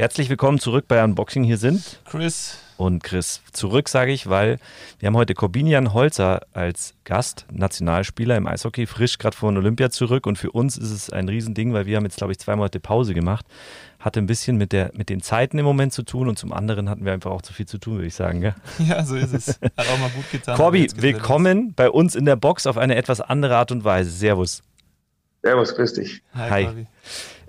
Herzlich willkommen zurück bei Unboxing. Hier sind Chris und Chris. Zurück sage ich, weil wir haben heute Corbinian Holzer als Gast, Nationalspieler im Eishockey, frisch gerade von Olympia zurück. Und für uns ist es ein Riesending, weil wir haben jetzt, glaube ich, zwei Monate Pause gemacht. Hatte ein bisschen mit, der, mit den Zeiten im Moment zu tun und zum anderen hatten wir einfach auch zu viel zu tun, würde ich sagen. Gell? Ja, so ist es. Hat auch mal gut getan. Corby, willkommen bei uns in der Box auf eine etwas andere Art und Weise. Servus. Servus, grüß dich. Hi. Hi.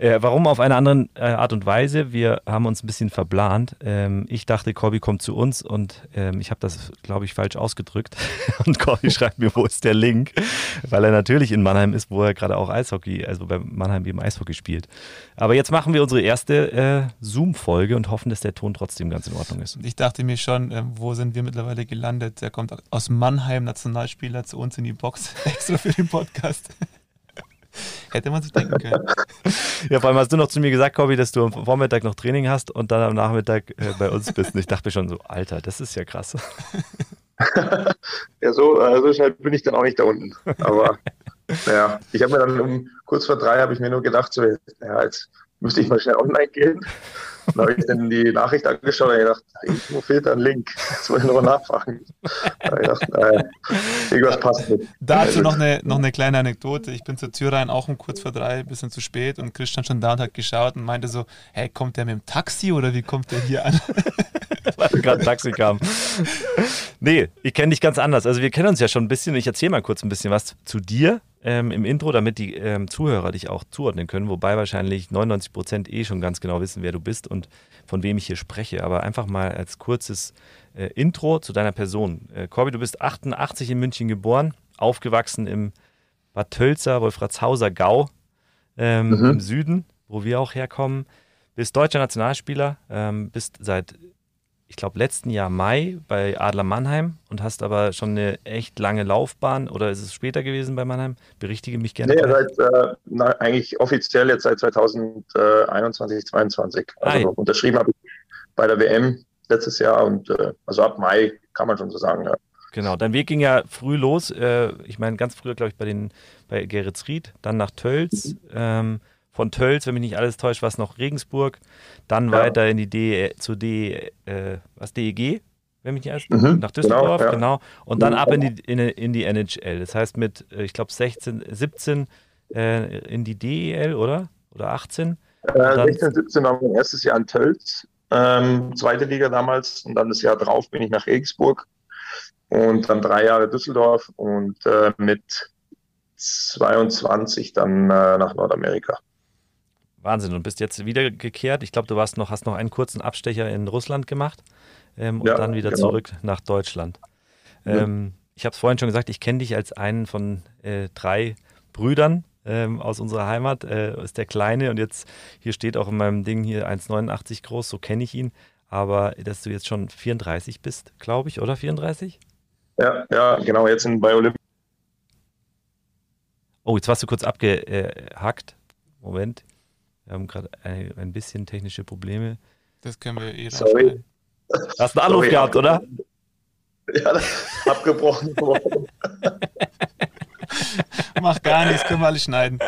Äh, warum auf eine andere äh, Art und Weise? Wir haben uns ein bisschen verplant. Ähm, ich dachte, Corby kommt zu uns und ähm, ich habe das, glaube ich, falsch ausgedrückt. und Corby schreibt mir, wo ist der Link? Weil er natürlich in Mannheim ist, wo er gerade auch Eishockey, also bei Mannheim eben Eishockey spielt. Aber jetzt machen wir unsere erste äh, Zoom-Folge und hoffen, dass der Ton trotzdem ganz in Ordnung ist. Ich dachte mir schon, äh, wo sind wir mittlerweile gelandet? Der kommt aus Mannheim, Nationalspieler, zu uns in die Box, extra für den Podcast. Hätte man sich denken können. Ja, vor allem hast du noch zu mir gesagt, Corby, dass du am Vormittag noch Training hast und dann am Nachmittag äh, bei uns bist. Und ich dachte mir schon so, Alter, das ist ja krass. ja, so, äh, so schnell bin ich dann auch nicht da unten. Aber ja, ich habe mir dann um kurz vor drei habe ich mir nur gedacht, so, ja, jetzt müsste ich mal schnell online gehen. Dann habe ich dann die Nachricht angeschaut und gedacht, wo fehlt da ein Link? Jetzt muss ich nochmal nachfragen. Da ich gedacht, naja, irgendwas passt nicht. Dazu noch eine, noch eine kleine Anekdote. Ich bin zur Tür rein, auch um kurz vor drei, ein bisschen zu spät und Christian schon da und hat geschaut und meinte so, hey, kommt der mit dem Taxi oder wie kommt der hier an? Weil gerade ein Taxi kam. Nee, ich kenne dich ganz anders. Also wir kennen uns ja schon ein bisschen. Ich erzähle mal kurz ein bisschen was zu dir ähm, im Intro, damit die ähm, Zuhörer dich auch zuordnen können, wobei wahrscheinlich 99 Prozent eh schon ganz genau wissen, wer du bist und von wem ich hier spreche. Aber einfach mal als kurzes äh, Intro zu deiner Person. Äh, Corby, du bist 88 in München geboren, aufgewachsen im Bad Tölzer, Wolfratshauser Gau ähm, mhm. im Süden, wo wir auch herkommen. Bist deutscher Nationalspieler, ähm, bist seit ich glaube, letzten Jahr Mai bei Adler Mannheim und hast aber schon eine echt lange Laufbahn oder ist es später gewesen bei Mannheim? Berichtige mich gerne. Nee, seit, äh, na, eigentlich offiziell jetzt seit 2021, 2022. Also ah, unterschrieben habe ich bei der WM letztes Jahr und äh, also ab Mai kann man schon so sagen, ja. Genau, dein Weg ging ja früh los. Äh, ich meine, ganz früher, glaube ich, bei, den, bei Geretsried, dann nach Tölz. Mhm. Ähm, von Tölz, wenn mich nicht alles täuscht, war es noch Regensburg, dann ja. weiter in die D, zu D, äh, was DEG, wenn mich nicht alles mhm, nach Düsseldorf, genau, ja. genau. Und dann ab in die, in, in die NHL. Das heißt mit, äh, ich glaube, 16, 17 äh, in die DEL, oder? Oder 18? Äh, 16, 17 war mein erstes Jahr in Tölz, ähm, zweite Liga damals. Und dann das Jahr drauf bin ich nach Regensburg. Und dann drei Jahre Düsseldorf und äh, mit 22 dann äh, nach Nordamerika. Wahnsinn. Und bist jetzt wieder gekehrt. Ich glaube, du warst noch, hast noch einen kurzen Abstecher in Russland gemacht ähm, und ja, dann wieder genau. zurück nach Deutschland. Ähm, Ich habe es vorhin schon gesagt, ich kenne dich als einen von äh, drei Brüdern ähm, aus unserer Heimat. Äh, ist der Kleine und jetzt hier steht auch in meinem Ding hier 1,89 groß, so kenne ich ihn. Aber dass du jetzt schon 34 bist, glaube ich, oder 34? Ja, ja, genau, jetzt in bei Olympia. Oh, jetzt warst du kurz abgehackt. Moment. Wir haben gerade ein, ein, bisschen technische Probleme. Das können wir eh Sorry. Hast einen Anruf Sorry, gehabt, oder? Ja, abgebrochen worden. Mach gar nichts, können wir alle schneiden.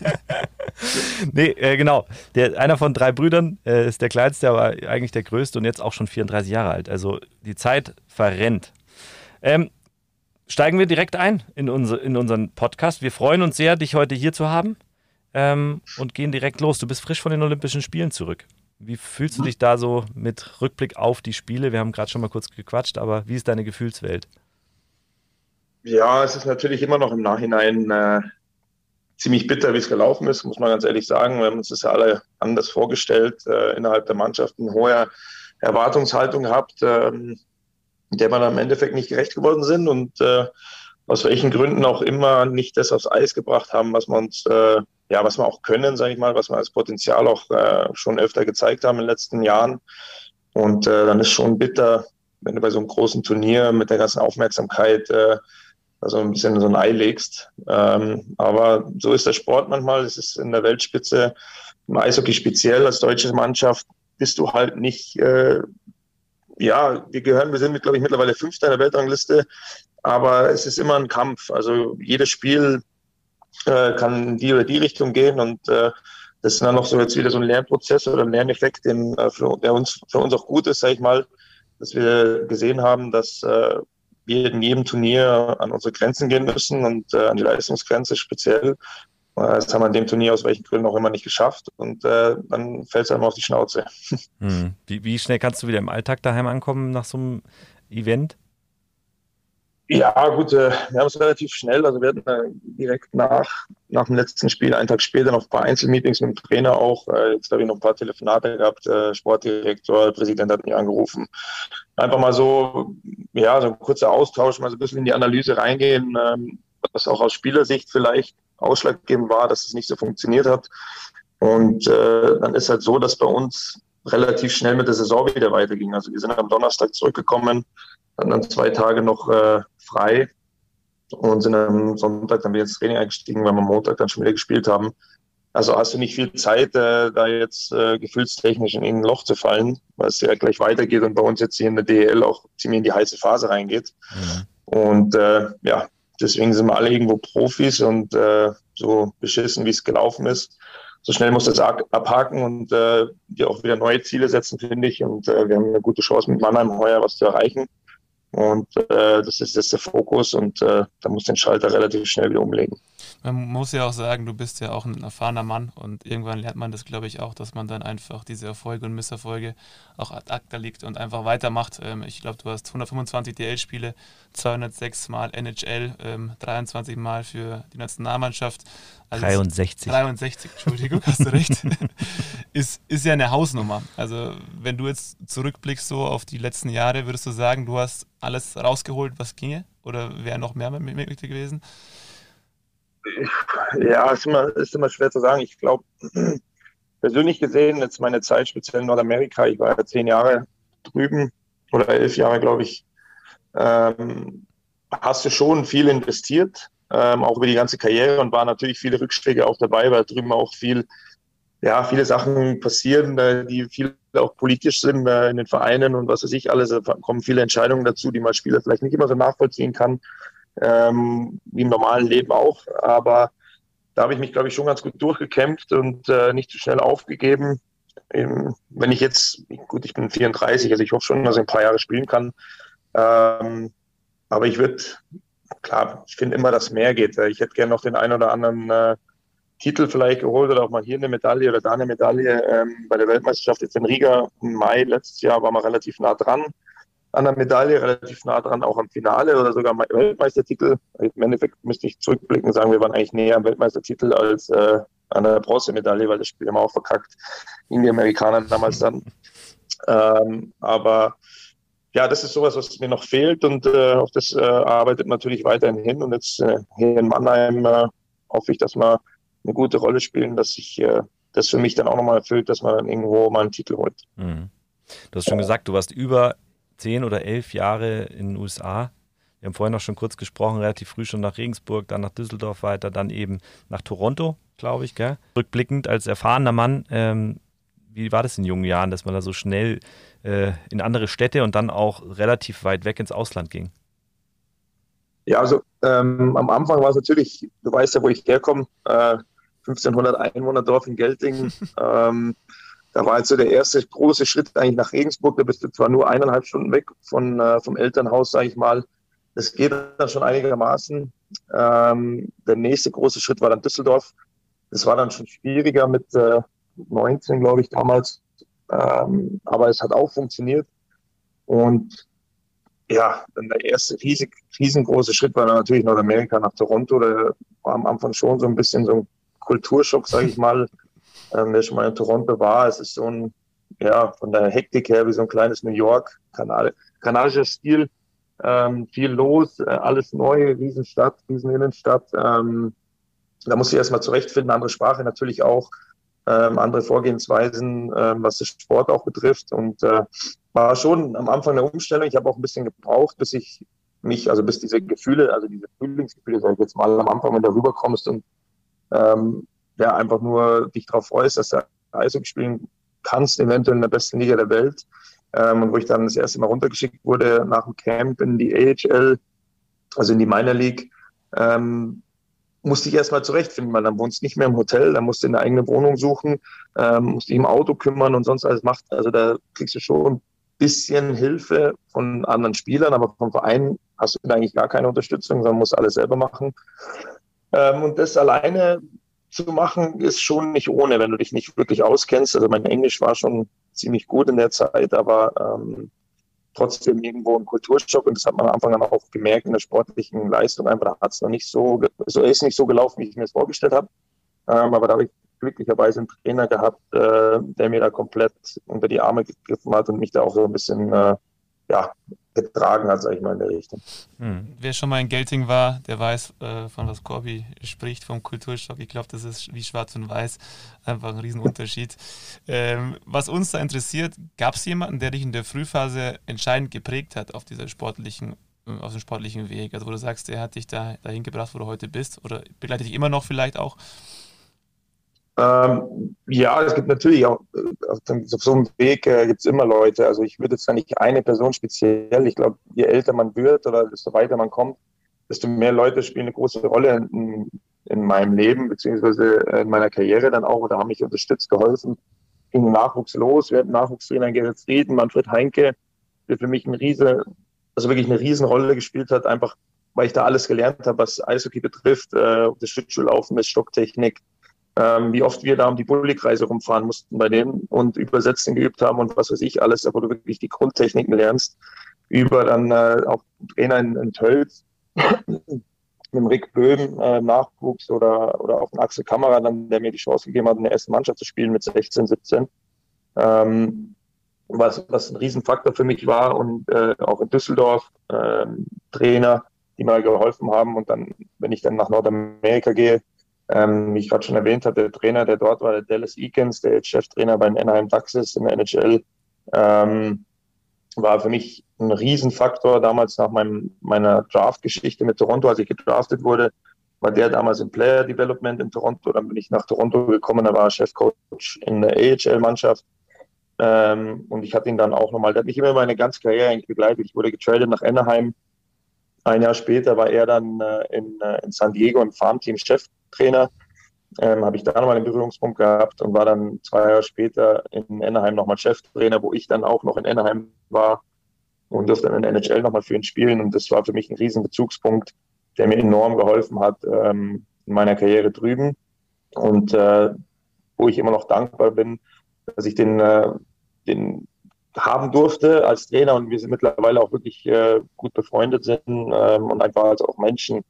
nee, äh, genau. Der, einer von drei Brüdern äh, ist der kleinste, aber eigentlich der größte und jetzt auch schon 34 Jahre alt. Also die Zeit verrennt. Ähm, steigen wir direkt ein in, unser, in unseren Podcast. Wir freuen uns sehr, dich heute hier zu haben ähm, und gehen direkt los. Du bist frisch von den Olympischen Spielen zurück. Wie fühlst du dich da so mit Rückblick auf die Spiele? Wir haben gerade schon mal kurz gequatscht, aber wie ist deine Gefühlswelt? Ja, es ist natürlich immer noch im Nachhinein äh, ziemlich bitter, wie es gelaufen ist, muss man ganz ehrlich sagen. Wir haben uns das ja alle anders vorgestellt, äh, innerhalb der Mannschaft eine hohe Erwartungshaltung gehabt, ähm, der man am Endeffekt nicht gerecht geworden sind und äh, aus welchen Gründen auch immer nicht das aufs Eis gebracht haben, was man uns äh, ja, was wir auch können, sage ich mal, was wir als Potenzial auch äh, schon öfter gezeigt haben in den letzten Jahren. Und äh, dann ist schon bitter, wenn du bei so einem großen Turnier mit der ganzen Aufmerksamkeit äh, also ein bisschen so ein Ei legst. Ähm, aber so ist der Sport manchmal. Es ist in der Weltspitze, im Eishockey speziell als deutsche Mannschaft, bist du halt nicht, äh, ja, wir gehören, wir sind, glaube ich, mittlerweile Fünfter in der Weltrangliste, aber es ist immer ein Kampf. Also jedes Spiel äh, kann in die oder die Richtung gehen und äh, das ist dann noch so jetzt wieder so ein Lernprozess oder ein Lerneffekt, den, äh, für, der uns, für uns auch gut ist, sage ich mal, dass wir gesehen haben, dass äh, wir in jedem Turnier an unsere Grenzen gehen müssen und äh, an die Leistungsgrenze speziell. Das haben wir in dem Turnier aus welchen Gründen auch immer nicht geschafft und äh, dann fällt es einem auf die Schnauze. Hm. Wie, wie, schnell kannst du wieder im Alltag daheim ankommen nach so einem Event? Ja, gut, äh, wir haben es relativ schnell. Also wir hatten äh, direkt nach, nach dem letzten Spiel, einen Tag später, noch ein paar Einzelmeetings mit dem Trainer auch. Äh, jetzt habe ich noch ein paar Telefonate gehabt. Sportdirektor, Präsident hat mich angerufen. Einfach mal so, ja, so ein kurzer Austausch, mal so ein bisschen in die Analyse reingehen, ähm, was auch aus Spielersicht vielleicht ausschlaggebend war, dass es nicht so funktioniert hat. Und äh, dann ist halt so, dass bei uns relativ schnell mit der Saison wieder weiterging. Also wir sind am Donnerstag zurückgekommen, hatten dann zwei Tage noch äh, frei und sind am Sonntag dann wieder ins Training eingestiegen, weil wir am Montag dann schon wieder gespielt haben. Also hast du nicht viel Zeit, äh, da jetzt äh, gefühlstechnisch in ein Loch zu fallen, weil es ja gleich weitergeht und bei uns jetzt hier in der DL auch ziemlich in die heiße Phase reingeht. Mhm. Und äh, ja, deswegen sind wir alle irgendwo Profis und äh, so beschissen, wie es gelaufen ist. So schnell muss das abhaken und äh, dir auch wieder neue Ziele setzen, finde ich. Und äh, wir haben eine gute Chance mit Mannheim heuer was zu erreichen. Und äh, das ist jetzt der Fokus und äh, da muss den Schalter relativ schnell wieder umlegen. Man muss ja auch sagen, du bist ja auch ein erfahrener Mann und irgendwann lernt man das, glaube ich, auch, dass man dann einfach diese Erfolge und Misserfolge auch ad acta liegt und einfach weitermacht. Ähm, ich glaube, du hast 125 DL-Spiele, 206 Mal NHL, ähm, 23 Mal für die Nationalmannschaft. Also 63. 63, Entschuldigung, hast du recht. ist, ist ja eine Hausnummer. Also, wenn du jetzt zurückblickst so auf die letzten Jahre, würdest du sagen, du hast alles rausgeholt, was ginge? Oder wäre noch mehr möglich gewesen? Ja, ist immer, ist immer schwer zu sagen. Ich glaube, persönlich gesehen, jetzt meine Zeit speziell in Nordamerika, ich war ja zehn Jahre drüben oder elf Jahre, glaube ich, ähm, hast du schon viel investiert, ähm, auch über die ganze Karriere und waren natürlich viele Rückschläge auch dabei, weil drüben auch viel, ja, viele Sachen passieren, äh, die viel auch politisch sind äh, in den Vereinen und was weiß ich alles. Da kommen viele Entscheidungen dazu, die man Spieler vielleicht nicht immer so nachvollziehen kann ähm, wie im normalen Leben auch. Aber da habe ich mich, glaube ich, schon ganz gut durchgekämpft und äh, nicht zu schnell aufgegeben. Ähm, wenn ich jetzt, gut, ich bin 34, also ich hoffe schon, dass ich ein paar Jahre spielen kann. Ähm, aber ich würde, klar, ich finde immer, dass mehr geht. Ich hätte gerne noch den einen oder anderen äh, Titel vielleicht geholt oder auch mal hier eine Medaille oder da eine Medaille. Ähm, bei der Weltmeisterschaft jetzt in Riga im Mai letztes Jahr war man relativ nah dran an der Medaille, relativ nah dran, auch am Finale oder sogar Weltmeistertitel. Im Endeffekt müsste ich zurückblicken und sagen, wir waren eigentlich näher am Weltmeistertitel als äh, an der Bronzemedaille, weil das Spiel haben wir auch verkackt, in die Amerikaner damals dann. Ähm, aber ja, das ist sowas, was mir noch fehlt und äh, auf das äh, arbeitet natürlich weiterhin hin. Und jetzt äh, hier in Mannheim äh, hoffe ich, dass wir eine gute Rolle spielen, dass sich äh, das für mich dann auch nochmal erfüllt, dass man dann irgendwo mal einen Titel holt. Mhm. Du hast schon gesagt, du warst über zehn oder elf Jahre in den USA. Wir haben vorhin noch schon kurz gesprochen, relativ früh schon nach Regensburg, dann nach Düsseldorf weiter, dann eben nach Toronto, glaube ich. Gell? Rückblickend als erfahrener Mann, ähm, wie war das in jungen Jahren, dass man da so schnell äh, in andere Städte und dann auch relativ weit weg ins Ausland ging? Ja, also ähm, am Anfang war es natürlich, du weißt ja, wo ich herkomme, äh, 1500 Einwohner-Dorf in Geltingen. ähm, da war jetzt so der erste große Schritt eigentlich nach Regensburg. Da bist du zwar nur eineinhalb Stunden weg von, äh, vom Elternhaus, sage ich mal. Das geht dann schon einigermaßen. Ähm, der nächste große Schritt war dann Düsseldorf. Das war dann schon schwieriger mit äh, 19, glaube ich, damals. Ähm, aber es hat auch funktioniert. Und ja, dann der erste riesig, riesengroße Schritt war dann natürlich Nordamerika nach Toronto. Da war am Anfang schon so ein bisschen so ein Kulturschock, sage ich mal ähm, wer schon mal in Toronto war. Es ist so ein, ja, von der Hektik her wie so ein kleines New York, kanadischer Stil, ähm, viel los, äh, alles neu, Riesenstadt, Rieseninnenstadt. Ähm, da muss ich erstmal zurechtfinden, andere Sprache natürlich auch, ähm, andere Vorgehensweisen, ähm, was den Sport auch betrifft. Und äh, war schon am Anfang eine Umstellung. Ich habe auch ein bisschen gebraucht, bis ich mich, also bis diese Gefühle, also diese Frühlingsgefühle, sag ich jetzt mal, am Anfang, wenn du rüberkommst und ähm, ja, einfach nur dich darauf freust, dass du Eishockey spielen kannst, eventuell in der besten Liga der Welt. Ähm, und wo ich dann das erste Mal runtergeschickt wurde nach dem Camp in die AHL, also in die Minor League. Ähm, musste ich erstmal zurechtfinden, weil dann wohnst du nicht mehr im Hotel, dann musst du eine eigene Wohnung suchen, ähm, musst dich im Auto kümmern und sonst alles macht. Also da kriegst du schon ein bisschen Hilfe von anderen Spielern, aber vom Verein hast du eigentlich gar keine Unterstützung, sondern musst alles selber machen. Ähm, und das alleine zu machen, ist schon nicht ohne, wenn du dich nicht wirklich auskennst. Also mein Englisch war schon ziemlich gut in der Zeit, aber ähm, trotzdem irgendwo ein Kulturschock und das hat man am Anfang an auch gemerkt in der sportlichen Leistung. Einfach hat es noch nicht so, so ist nicht so gelaufen, wie ich mir es vorgestellt habe. Ähm, aber da habe ich glücklicherweise einen Trainer gehabt, äh, der mir da komplett unter die Arme gegriffen hat und mich da auch so ein bisschen äh, ja, getragen hat, sage ich mal, in der Richtung. Hm. Wer schon mal in Gelting war, der weiß, äh, von was Corby spricht, vom Kulturschock. Ich glaube, das ist wie schwarz und weiß einfach ein Riesenunterschied. ähm, was uns da interessiert, gab es jemanden, der dich in der Frühphase entscheidend geprägt hat auf dieser sportlichen äh, auf dem sportlichen Weg, also wo du sagst, der hat dich da dahin gebracht, wo du heute bist, oder begleitet dich immer noch vielleicht auch? Ähm, ja, es gibt natürlich auch, äh, auf, so einem Weg äh, gibt es immer Leute. Also ich würde jetzt da nicht eine Person speziell. Ich glaube, je älter man wird oder desto weiter man kommt, desto mehr Leute spielen eine große Rolle in, in meinem Leben, beziehungsweise in meiner Karriere dann auch oder haben mich unterstützt, geholfen. Ging Nachwuchs los. Wir hatten Nachwuchstrainer Gerrit Frieden, Manfred Heinke, der für mich eine riese, also wirklich eine Riesenrolle gespielt hat, einfach weil ich da alles gelernt habe, was Eishockey betrifft, äh, das Schlittschuhlaufen, ist Stocktechnik, ähm, wie oft wir da um die Bulli-Kreise rumfahren mussten bei denen und Übersetzen geübt haben und was weiß ich alles, wo du wirklich die Grundtechniken lernst, über dann äh, auch Trainer in, in Tölz, mit Rick Böhm äh, Nachwuchs oder, oder auch Axel Kamera, dann, der mir die Chance gegeben hat, in der ersten Mannschaft zu spielen mit 16, 17. Ähm, was, was ein Riesenfaktor für mich war und äh, auch in Düsseldorf äh, Trainer, die mir geholfen haben und dann, wenn ich dann nach Nordamerika gehe, ähm, wie ich gerade schon erwähnt habe, der Trainer, der dort war, der Dallas Eakins, der jetzt Cheftrainer bei den Anaheim ist in der NHL, ähm, war für mich ein Riesenfaktor damals nach meinem, meiner Draft-Geschichte mit Toronto, als ich gedraftet wurde, war der damals im Player Development in Toronto. Dann bin ich nach Toronto gekommen, da war er Chefcoach in der AHL-Mannschaft. Ähm, und ich hatte ihn dann auch nochmal, der hat mich immer meine ganze Karriere eigentlich begleitet. Ich wurde getradet nach Anaheim. Ein Jahr später war er dann äh, in, äh, in San Diego im Farmteam-Chef Trainer. Ähm, habe ich da nochmal einen Berührungspunkt gehabt und war dann zwei Jahre später in Anaheim nochmal Cheftrainer, wo ich dann auch noch in Anaheim war und durfte dann in der NHL nochmal für ihn spielen. Und das war für mich ein riesen Bezugspunkt, der mir enorm geholfen hat ähm, in meiner Karriere drüben. Und äh, wo ich immer noch dankbar bin, dass ich den, äh, den haben durfte als Trainer und wir sind mittlerweile auch wirklich äh, gut befreundet sind ähm, und einfach als auch Menschen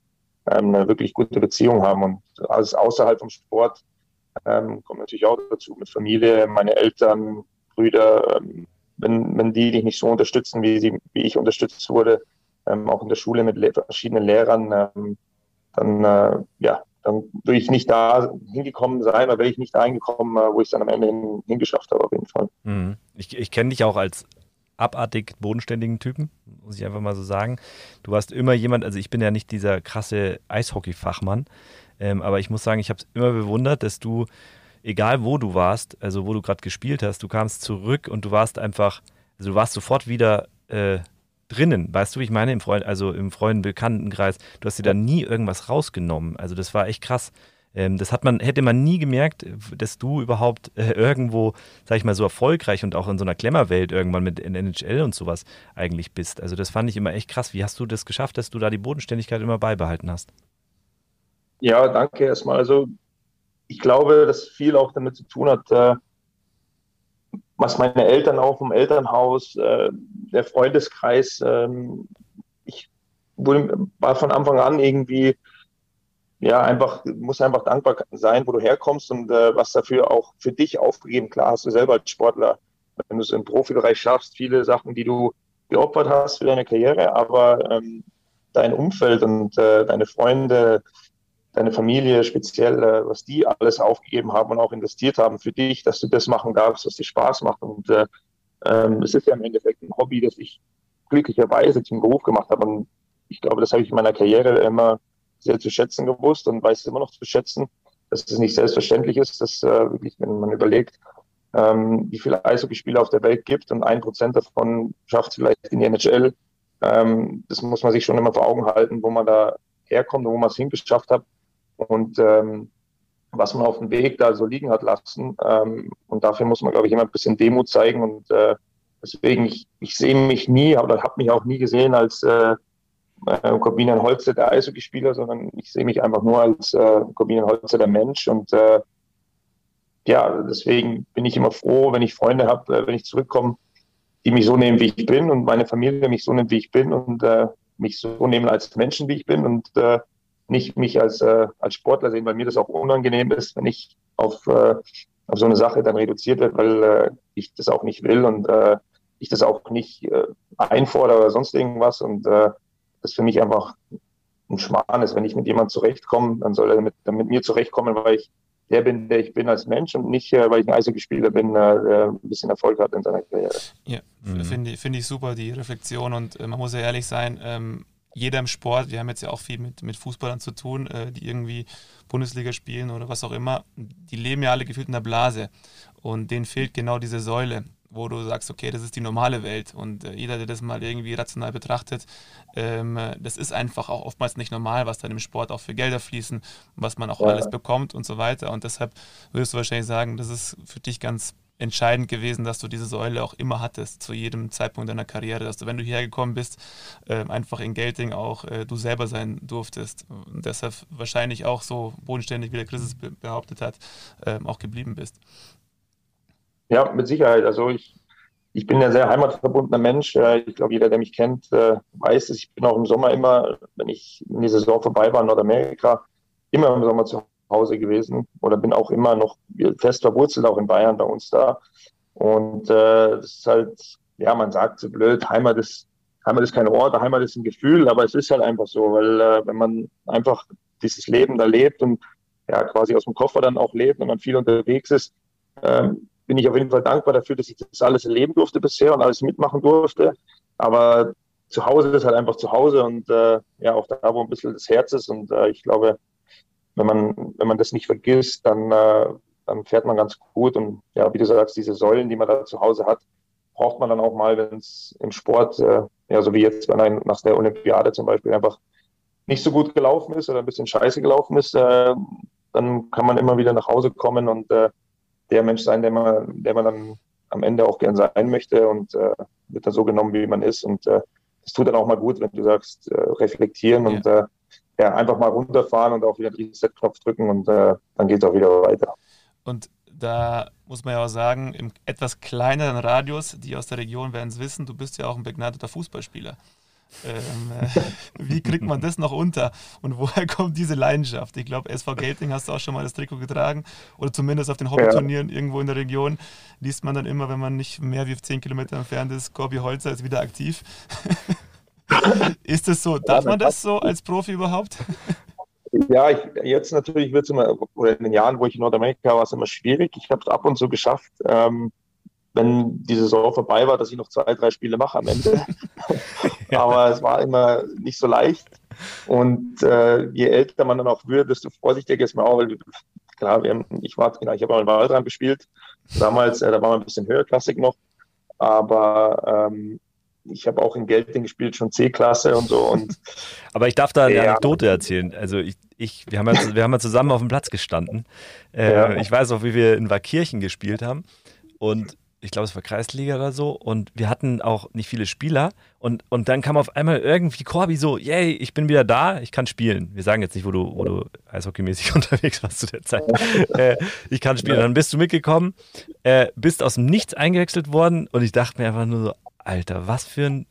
ähm, eine wirklich gute Beziehung haben. Und alles außerhalb vom Sport ähm, kommt natürlich auch dazu mit Familie, meine Eltern, Brüder. Ähm, wenn, wenn die dich nicht so unterstützen, wie, sie, wie ich unterstützt wurde, ähm, auch in der Schule mit le verschiedenen Lehrern, ähm, dann, äh, ja, dann würde ich nicht da hingekommen sein, oder wäre ich nicht da hingekommen, äh, wo ich es dann am Ende hin, hingeschafft habe, auf jeden Fall. Mhm. Ich, ich kenne dich auch als abartig bodenständigen Typen, muss ich einfach mal so sagen. Du warst immer jemand, also ich bin ja nicht dieser krasse Eishockey-Fachmann, ähm, aber ich muss sagen, ich habe es immer bewundert, dass du, egal wo du warst, also wo du gerade gespielt hast, du kamst zurück und du warst einfach, also du warst sofort wieder äh, drinnen, weißt du, wie ich meine, im Freund, also im Freunde-Bekanntenkreis, du hast dir da nie irgendwas rausgenommen. Also das war echt krass. Ähm, das hat man, hätte man nie gemerkt, dass du überhaupt äh, irgendwo, sag ich mal, so erfolgreich und auch in so einer Klemmerwelt irgendwann mit NHL und sowas eigentlich bist. Also das fand ich immer echt krass. Wie hast du das geschafft, dass du da die Bodenständigkeit immer beibehalten hast? Ja, danke erstmal. Also ich glaube, dass viel auch damit zu tun hat, äh, was meine Eltern auch vom Elternhaus, äh, der Freundeskreis, ähm, ich wurde, war von Anfang an irgendwie ja, einfach, muss einfach dankbar sein, wo du herkommst und äh, was dafür auch für dich aufgegeben. Klar hast du selber als Sportler, wenn du es im Profibereich schaffst, viele Sachen, die du geopfert hast für deine Karriere, aber ähm, dein Umfeld und äh, deine Freunde, deine Familie speziell, äh, was die alles aufgegeben haben und auch investiert haben für dich, dass du das machen darfst, was dir Spaß macht. Und äh, ähm, es ist ja im Endeffekt ein Hobby, das ich glücklicherweise zum Beruf gemacht habe. Und ich glaube, das habe ich in meiner Karriere immer sehr zu schätzen gewusst und weiß es immer noch zu schätzen, dass es nicht selbstverständlich ist, dass äh, wirklich, wenn man überlegt, ähm, wie viele Eishockeyspieler auf der Welt gibt und ein Prozent davon schafft es vielleicht in die NHL. Ähm, das muss man sich schon immer vor Augen halten, wo man da herkommt und wo man es hingeschafft hat. Und ähm, was man auf dem Weg da so liegen hat lassen. Ähm, und dafür muss man, glaube ich, immer ein bisschen Demut zeigen. Und äh, deswegen, ich, ich sehe mich nie, oder habe mich auch nie gesehen als äh, äh, Corbinian Holzer, der Eishockeyspieler, sondern ich sehe mich einfach nur als äh, Corbinian Holzer, der Mensch. Und äh, ja, deswegen bin ich immer froh, wenn ich Freunde habe, äh, wenn ich zurückkomme, die mich so nehmen, wie ich bin und meine Familie mich so nimmt, wie ich bin und äh, mich so nehmen als Menschen, wie ich bin und äh, nicht mich als, äh, als Sportler sehen, weil mir das auch unangenehm ist, wenn ich auf, äh, auf so eine Sache dann reduziert wird, weil äh, ich das auch nicht will und äh, ich das auch nicht äh, einfordere oder sonst irgendwas und äh, das für mich einfach ein Schmarrn ist. Wenn ich mit jemandem zurechtkomme, dann soll er mit, mit mir zurechtkommen, weil ich der bin, der ich bin als Mensch und nicht, äh, weil ich ein Eishockeyspieler bin, äh, der ein bisschen Erfolg hat in seiner Karriere. Ja, mhm. finde find ich super, die Reflexion und äh, man muss ja ehrlich sein, ähm, jeder im Sport, wir haben jetzt ja auch viel mit, mit Fußballern zu tun, äh, die irgendwie Bundesliga spielen oder was auch immer, die leben ja alle gefühlt in der Blase. Und denen fehlt genau diese Säule wo du sagst, okay, das ist die normale Welt. Und äh, jeder, der das mal irgendwie rational betrachtet, ähm, das ist einfach auch oftmals nicht normal, was dann im Sport auch für Gelder fließen, was man auch ja. alles bekommt und so weiter. Und deshalb würdest du wahrscheinlich sagen, das ist für dich ganz entscheidend gewesen, dass du diese Säule auch immer hattest, zu jedem Zeitpunkt deiner Karriere, dass du, wenn du hierher gekommen bist, äh, einfach in Gelting auch äh, du selber sein durftest und deshalb wahrscheinlich auch so bodenständig, wie der Chris es behauptet hat, äh, auch geblieben bist. Ja, mit Sicherheit. Also ich, ich bin ein sehr heimatverbundener Mensch. Ich glaube, jeder, der mich kennt, äh, weiß es. Ich bin auch im Sommer immer, wenn ich in die Saison vorbei war in Nordamerika, immer im Sommer zu Hause gewesen oder bin auch immer noch fest verwurzelt, auch in Bayern bei uns da. Und äh, das ist halt, ja, man sagt so blöd, Heimat ist, Heimat ist kein Ort, Heimat ist ein Gefühl, aber es ist halt einfach so, weil äh, wenn man einfach dieses Leben da lebt und ja quasi aus dem Koffer dann auch lebt, wenn man viel unterwegs ist, ähm, bin ich auf jeden Fall dankbar dafür, dass ich das alles erleben durfte bisher und alles mitmachen durfte. Aber zu Hause ist halt einfach zu Hause und äh, ja, auch da, wo ein bisschen das Herz ist. Und äh, ich glaube, wenn man, wenn man das nicht vergisst, dann, äh, dann fährt man ganz gut. Und ja, wie du sagst, diese Säulen, die man da zu Hause hat, braucht man dann auch mal, wenn es im Sport, äh, ja, so wie jetzt wenn ein, nach der Olympiade zum Beispiel einfach nicht so gut gelaufen ist oder ein bisschen scheiße gelaufen ist, äh, dann kann man immer wieder nach Hause kommen und äh, der Mensch sein, der man, der man dann am Ende auch gern sein möchte und äh, wird dann so genommen, wie man ist. Und äh, das tut dann auch mal gut, wenn du sagst, äh, reflektieren ja. und äh, ja, einfach mal runterfahren und auch wieder den Reset-Knopf drücken und äh, dann geht es auch wieder weiter. Und da muss man ja auch sagen, im etwas kleineren Radius, die aus der Region werden es wissen, du bist ja auch ein begnadeter Fußballspieler. Ähm, äh, wie kriegt man das noch unter? Und woher kommt diese Leidenschaft? Ich glaube, SV Gelting hast du auch schon mal das Trikot getragen oder zumindest auf den Hobbyturnieren ja. irgendwo in der Region liest man dann immer, wenn man nicht mehr wie 10 Kilometer entfernt ist, Corby Holzer ist wieder aktiv. ist das so? Darf man das so als Profi überhaupt? Ja, ich, jetzt natürlich wird es immer, oder in den Jahren, wo ich in Nordamerika war, war es immer schwierig. Ich habe es ab und zu geschafft. Ähm, wenn die Saison vorbei war, dass ich noch zwei, drei Spiele mache am Ende. Aber es war immer nicht so leicht. Und äh, je älter man dann auch wird, desto vorsichtiger ist man auch, weil klar, wir haben, ich war, genau, ich habe auch in Waldrand gespielt. Damals, äh, da war man ein bisschen höherklassig noch. Aber ähm, ich habe auch in Gelting gespielt, schon C-Klasse und so. Und, Aber ich darf da eine ja. Anekdote erzählen. Also ich, ich, wir, haben ja, wir haben ja zusammen auf dem Platz gestanden. Äh, ja. Ich weiß auch, wie wir in Warkirchen gespielt haben. Und ich glaube, es war Kreisliga oder so, und wir hatten auch nicht viele Spieler. Und, und dann kam auf einmal irgendwie Corby so, yay, ich bin wieder da, ich kann spielen. Wir sagen jetzt nicht, wo du, wo du eishockeymäßig unterwegs warst zu der Zeit. äh, ich kann spielen. Dann bist du mitgekommen, äh, bist aus dem Nichts eingewechselt worden und ich dachte mir einfach nur so, Alter, was für ein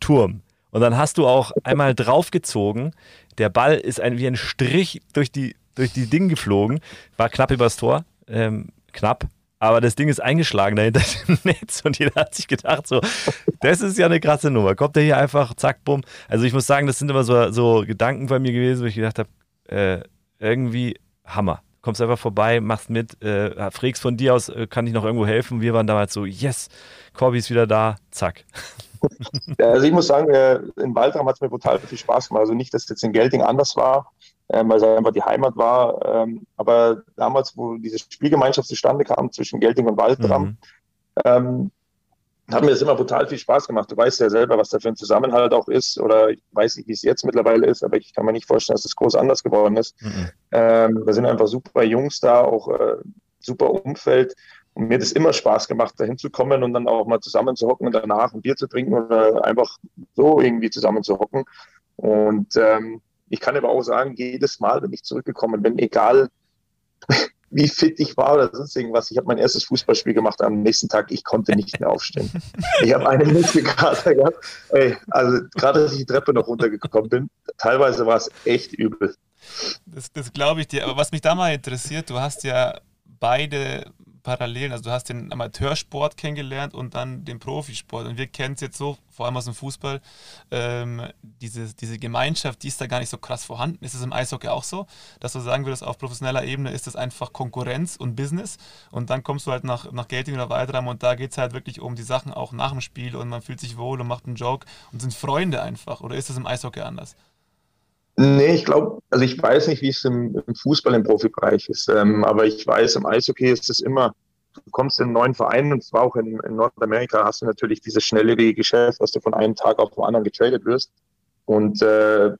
Turm. Und dann hast du auch einmal draufgezogen. Der Ball ist ein, wie ein Strich durch die, durch die Dinge geflogen, war knapp übers Tor. Ähm, knapp, aber das Ding ist eingeschlagen dahinter dem Netz und jeder hat sich gedacht, so, das ist ja eine krasse Nummer. Kommt der hier einfach, zack, bumm. Also ich muss sagen, das sind immer so, so Gedanken bei mir gewesen, wo ich gedacht habe, äh, irgendwie Hammer. Kommst einfach vorbei, machst mit, äh, fragst von dir aus, äh, kann ich noch irgendwo helfen? Wir waren damals so, yes, Corby ist wieder da, zack. Also ich muss sagen, äh, in Waldram hat es mir total viel Spaß gemacht. Also nicht, dass es jetzt in Gelding anders war, ähm, weil es einfach die Heimat war. Ähm, aber damals, wo diese Spielgemeinschaft zustande kam zwischen Gelting und Waldram, mhm. ähm, hat mir das immer brutal viel Spaß gemacht. Du weißt ja selber, was da für ein Zusammenhalt auch ist. Oder ich weiß nicht, wie es jetzt mittlerweile ist, aber ich kann mir nicht vorstellen, dass es groß anders geworden ist. Mhm. Ähm, da sind einfach super Jungs da, auch äh, super Umfeld. Und mir hat es immer Spaß gemacht, da hinzukommen und dann auch mal zusammen zu hocken und danach ein Bier zu trinken oder einfach so irgendwie zusammen zu hocken. Und ähm, ich kann aber auch sagen, jedes Mal, wenn ich zurückgekommen bin, egal wie fit ich war oder sonst irgendwas. Ich habe mein erstes Fußballspiel gemacht am nächsten Tag. Ich konnte nicht mehr aufstehen. Ich habe eine Muskelkater gehabt. Ey, also gerade als ich die Treppe noch runtergekommen bin, teilweise war es echt übel. Das, das glaube ich dir. Aber was mich da mal interessiert, du hast ja beide Parallelen. Also du hast den Amateursport kennengelernt und dann den Profisport. Und wir kennen es jetzt so, vor allem aus dem Fußball, ähm, diese, diese Gemeinschaft, die ist da gar nicht so krass vorhanden. Ist es im Eishockey auch so, dass du sagen würdest, auf professioneller Ebene ist das einfach Konkurrenz und Business und dann kommst du halt nach, nach Gelting oder Weidram und da geht es halt wirklich um die Sachen auch nach dem Spiel und man fühlt sich wohl und macht einen Joke und sind Freunde einfach. Oder ist das im Eishockey anders? Nee, ich glaube, also ich weiß nicht, wie es im, im Fußball im Profibereich ist, ähm, aber ich weiß, im Eishockey ist es immer, du kommst in einen neuen Verein und zwar auch in, in Nordamerika hast du natürlich dieses schnelllebige Geschäft, dass du von einem Tag auf den anderen getradet wirst und äh,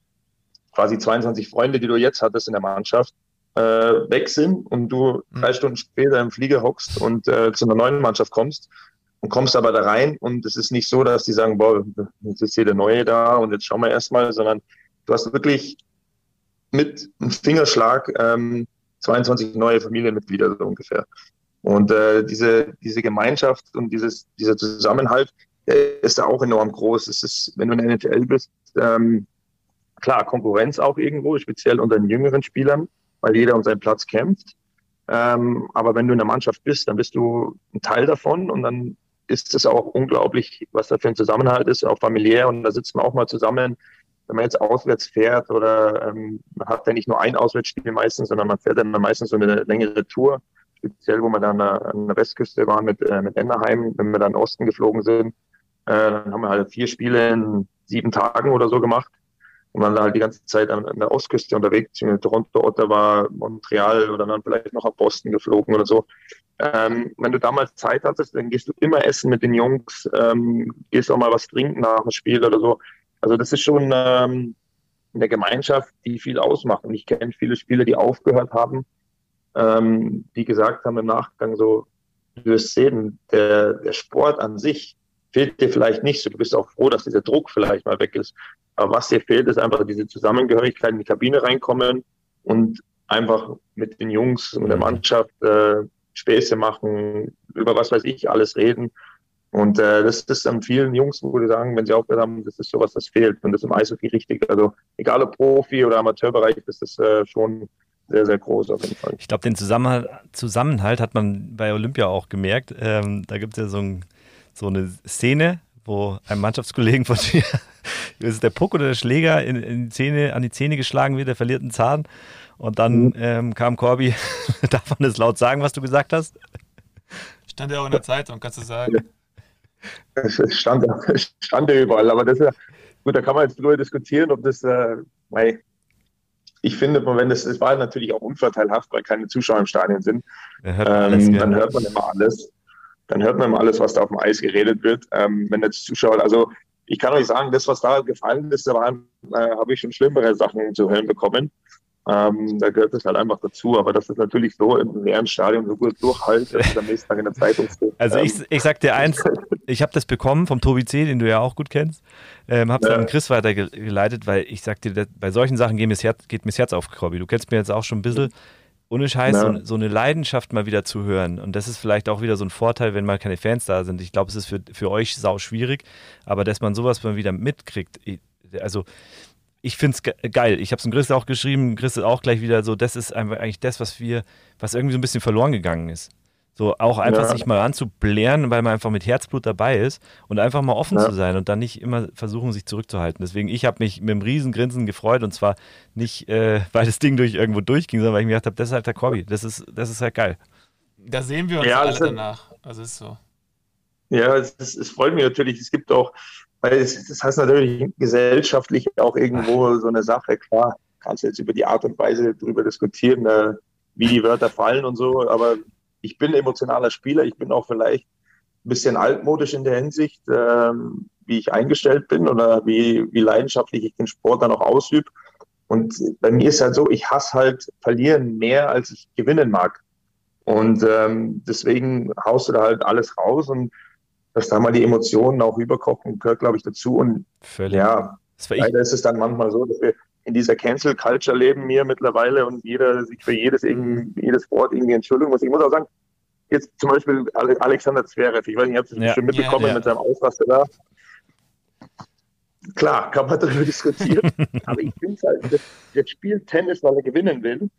quasi 22 Freunde, die du jetzt hattest in der Mannschaft, äh, weg sind und du mhm. drei Stunden später im Flieger hockst und äh, zu einer neuen Mannschaft kommst und kommst aber da rein und es ist nicht so, dass die sagen, boah, jetzt ist hier der Neue da und jetzt schauen wir erstmal, sondern Du hast wirklich mit einem Fingerschlag ähm, 22 neue Familienmitglieder so ungefähr. Und äh, diese, diese Gemeinschaft und dieses, dieser Zusammenhalt, der ist da auch enorm groß. Es ist, wenn du in der NFL bist, ähm, klar, Konkurrenz auch irgendwo, speziell unter den jüngeren Spielern, weil jeder um seinen Platz kämpft. Ähm, aber wenn du in der Mannschaft bist, dann bist du ein Teil davon und dann ist es auch unglaublich, was da für ein Zusammenhalt ist, auch familiär. Und da sitzen wir auch mal zusammen wenn man jetzt auswärts fährt oder ähm, man hat ja nicht nur ein Auswärtsspiel meistens, sondern man fährt dann meistens so eine längere Tour, speziell wo wir dann an der Westküste waren mit, äh, mit Ennerheim, wenn wir dann Osten geflogen sind, äh, dann haben wir halt vier Spiele in sieben Tagen oder so gemacht und dann halt die ganze Zeit an, an der Ostküste unterwegs, in Toronto, Ottawa, Montreal oder dann vielleicht noch ab Boston geflogen oder so. Ähm, wenn du damals Zeit hattest, dann gehst du immer essen mit den Jungs, ähm, gehst auch mal was trinken nach dem Spiel oder so. Also das ist schon ähm, eine Gemeinschaft, die viel ausmacht. Und ich kenne viele Spieler, die aufgehört haben, ähm, die gesagt haben im Nachgang so, du wirst sehen, der, der Sport an sich fehlt dir vielleicht nicht so. Du bist auch froh, dass dieser Druck vielleicht mal weg ist. Aber was dir fehlt, ist einfach diese Zusammengehörigkeit in die Kabine reinkommen und einfach mit den Jungs und der mhm. Mannschaft äh, Späße machen, über was weiß ich, alles reden. Und äh, das ist an vielen Jungs, wo die sagen, wenn sie aufgehört haben, das ist sowas, das fehlt. Und das ist im Eishockey richtig. Also egal ob Profi oder Amateurbereich, das ist äh, schon sehr, sehr groß auf jeden Fall. Ich glaube, den Zusammenhalt, Zusammenhalt, hat man bei Olympia auch gemerkt. Ähm, da gibt es ja so, ein, so, eine Szene, wo ein Mannschaftskollegen von dir, ist der Puck oder der Schläger in, in die Zähne, an die Zähne geschlagen wird, der verliert einen Zahn. Und dann mhm. ähm, kam Corby, darf man das laut sagen, was du gesagt hast? Stand ja auch in der Zeitung, kannst du sagen. Es stand, stand ja überall, aber das ist ja, gut, da kann man jetzt drüber diskutieren, ob das, äh, weil ich finde, wenn das, das war natürlich auch unvorteilhaft, weil keine Zuschauer im Stadion sind, hört ähm, dann hört man immer alles. Dann hört man immer alles, was da auf dem Eis geredet wird. Ähm, wenn jetzt Zuschauer, also ich kann euch sagen, das, was da gefallen ist, da waren, äh, habe ich schon schlimmere Sachen zu hören bekommen. Ähm, da gehört es halt einfach dazu. Aber das ist natürlich so im leeren Stadion so gut durchhält, dass es am nächsten Tag in der Zeitung steht. Also ich, ich sag dir eins, ich habe das bekommen vom Tobi C., den du ja auch gut kennst. Ähm, habe es ja. an Chris weitergeleitet, weil ich sag dir, bei solchen Sachen geht mir das Herz, geht mir das Herz auf, Corby. Du kennst mir jetzt auch schon ein bisschen. Ohne Scheiß, ja. so, so, eine Leidenschaft mal wieder zu hören. Und das ist vielleicht auch wieder so ein Vorteil, wenn mal keine Fans da sind. Ich glaube, es ist für, für euch sau schwierig, aber dass man sowas mal wieder mitkriegt. Also, ich finde es geil. Ich habe es dem Chris auch geschrieben, Chris ist auch gleich wieder so, das ist einfach eigentlich das, was wir, was irgendwie so ein bisschen verloren gegangen ist. So auch einfach ja. sich mal anzublären, weil man einfach mit Herzblut dabei ist und einfach mal offen ja. zu sein und dann nicht immer versuchen, sich zurückzuhalten. Deswegen, ich habe mich mit einem riesen Grinsen gefreut und zwar nicht, äh, weil das Ding durch irgendwo durchging, sondern weil ich mir gedacht habe, das ist halt der Corby. Das ist, das ist halt geil. Da sehen wir uns ja, alle danach. Also ist so. Ja, es, es, freut mich natürlich. Es gibt auch, weil es, das heißt natürlich gesellschaftlich auch irgendwo so eine Sache. Klar, kannst jetzt über die Art und Weise drüber diskutieren, äh, wie die Wörter fallen und so, aber ich bin emotionaler Spieler. Ich bin auch vielleicht bisschen altmodisch in der Hinsicht, ähm, wie ich eingestellt bin oder wie, wie leidenschaftlich ich den Sport dann auch ausübe. Und bei mir ist halt so, ich hasse halt verlieren mehr, als ich gewinnen mag. Und ähm, deswegen haust du da halt alles raus und dass da mal die Emotionen auch überkochen, gehört, glaube ich, dazu. Und Völlig. ja, leider ist es dann manchmal so, dass wir in dieser Cancel Culture leben mir mittlerweile und jeder sich für jedes, jedes Wort irgendwie entschuldigen muss. Ich muss auch sagen, jetzt zum Beispiel Alexander Zverev, ich weiß nicht, ob ihr das ja, schon mitbekommen ja, ja. mit seinem Ausraster da. Klar, kann man darüber diskutieren, aber ich finde halt, der, der spielt Tennis, weil er gewinnen will.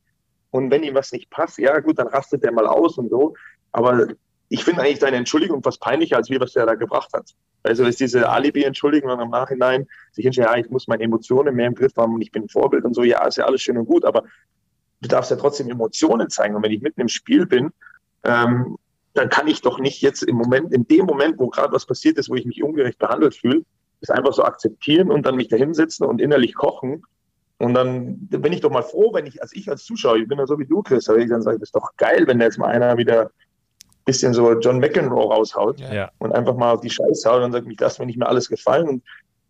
Und wenn ihm was nicht passt, ja gut, dann rastet er mal aus und so. Aber ich finde eigentlich seine Entschuldigung fast peinlicher, als wir, was er da gebracht hat. Also ist diese Alibi-Entschuldigung im Nachhinein sich hinstellen, ja, ich muss meine Emotionen mehr im Griff haben und ich bin ein Vorbild und so, ja, ist ja alles schön und gut, aber du darfst ja trotzdem Emotionen zeigen. Und wenn ich mitten im Spiel bin, ähm, dann kann ich doch nicht jetzt im Moment, in dem Moment, wo gerade was passiert ist, wo ich mich ungerecht behandelt fühle, das einfach so akzeptieren und dann mich da hinsetzen und innerlich kochen. Und dann bin ich doch mal froh, wenn ich, als ich als Zuschauer, ich bin ja so wie du, Chris, aber ich dann sage, das ist doch geil, wenn da jetzt mal einer wieder bisschen so John McEnroe raushaut ja. und einfach mal auf die Scheiße haut und sagt, mich das mir nicht mehr alles gefallen. Und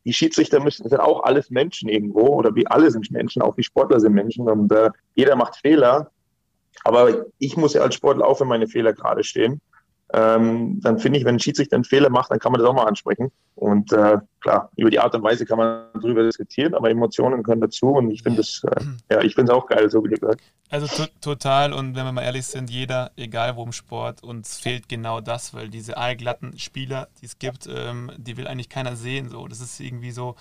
die Schiedsrichter müssen, sind auch alles Menschen irgendwo oder wie alle sind Menschen, auch die Sportler sind Menschen und äh, jeder macht Fehler. Aber ich muss ja als Sportler auch für meine Fehler gerade stehen ähm, dann finde ich, wenn ein Schiedsrichter einen Fehler macht, dann kann man das auch mal ansprechen. Und äh, klar, über die Art und Weise kann man darüber diskutieren, aber Emotionen können dazu und ich finde es, äh, ja, ich finde es auch geil, so wie du gesagt Also total und wenn wir mal ehrlich sind, jeder, egal wo im Sport, uns fehlt genau das, weil diese allglatten Spieler, die es gibt, ähm, die will eigentlich keiner sehen. So, das ist irgendwie so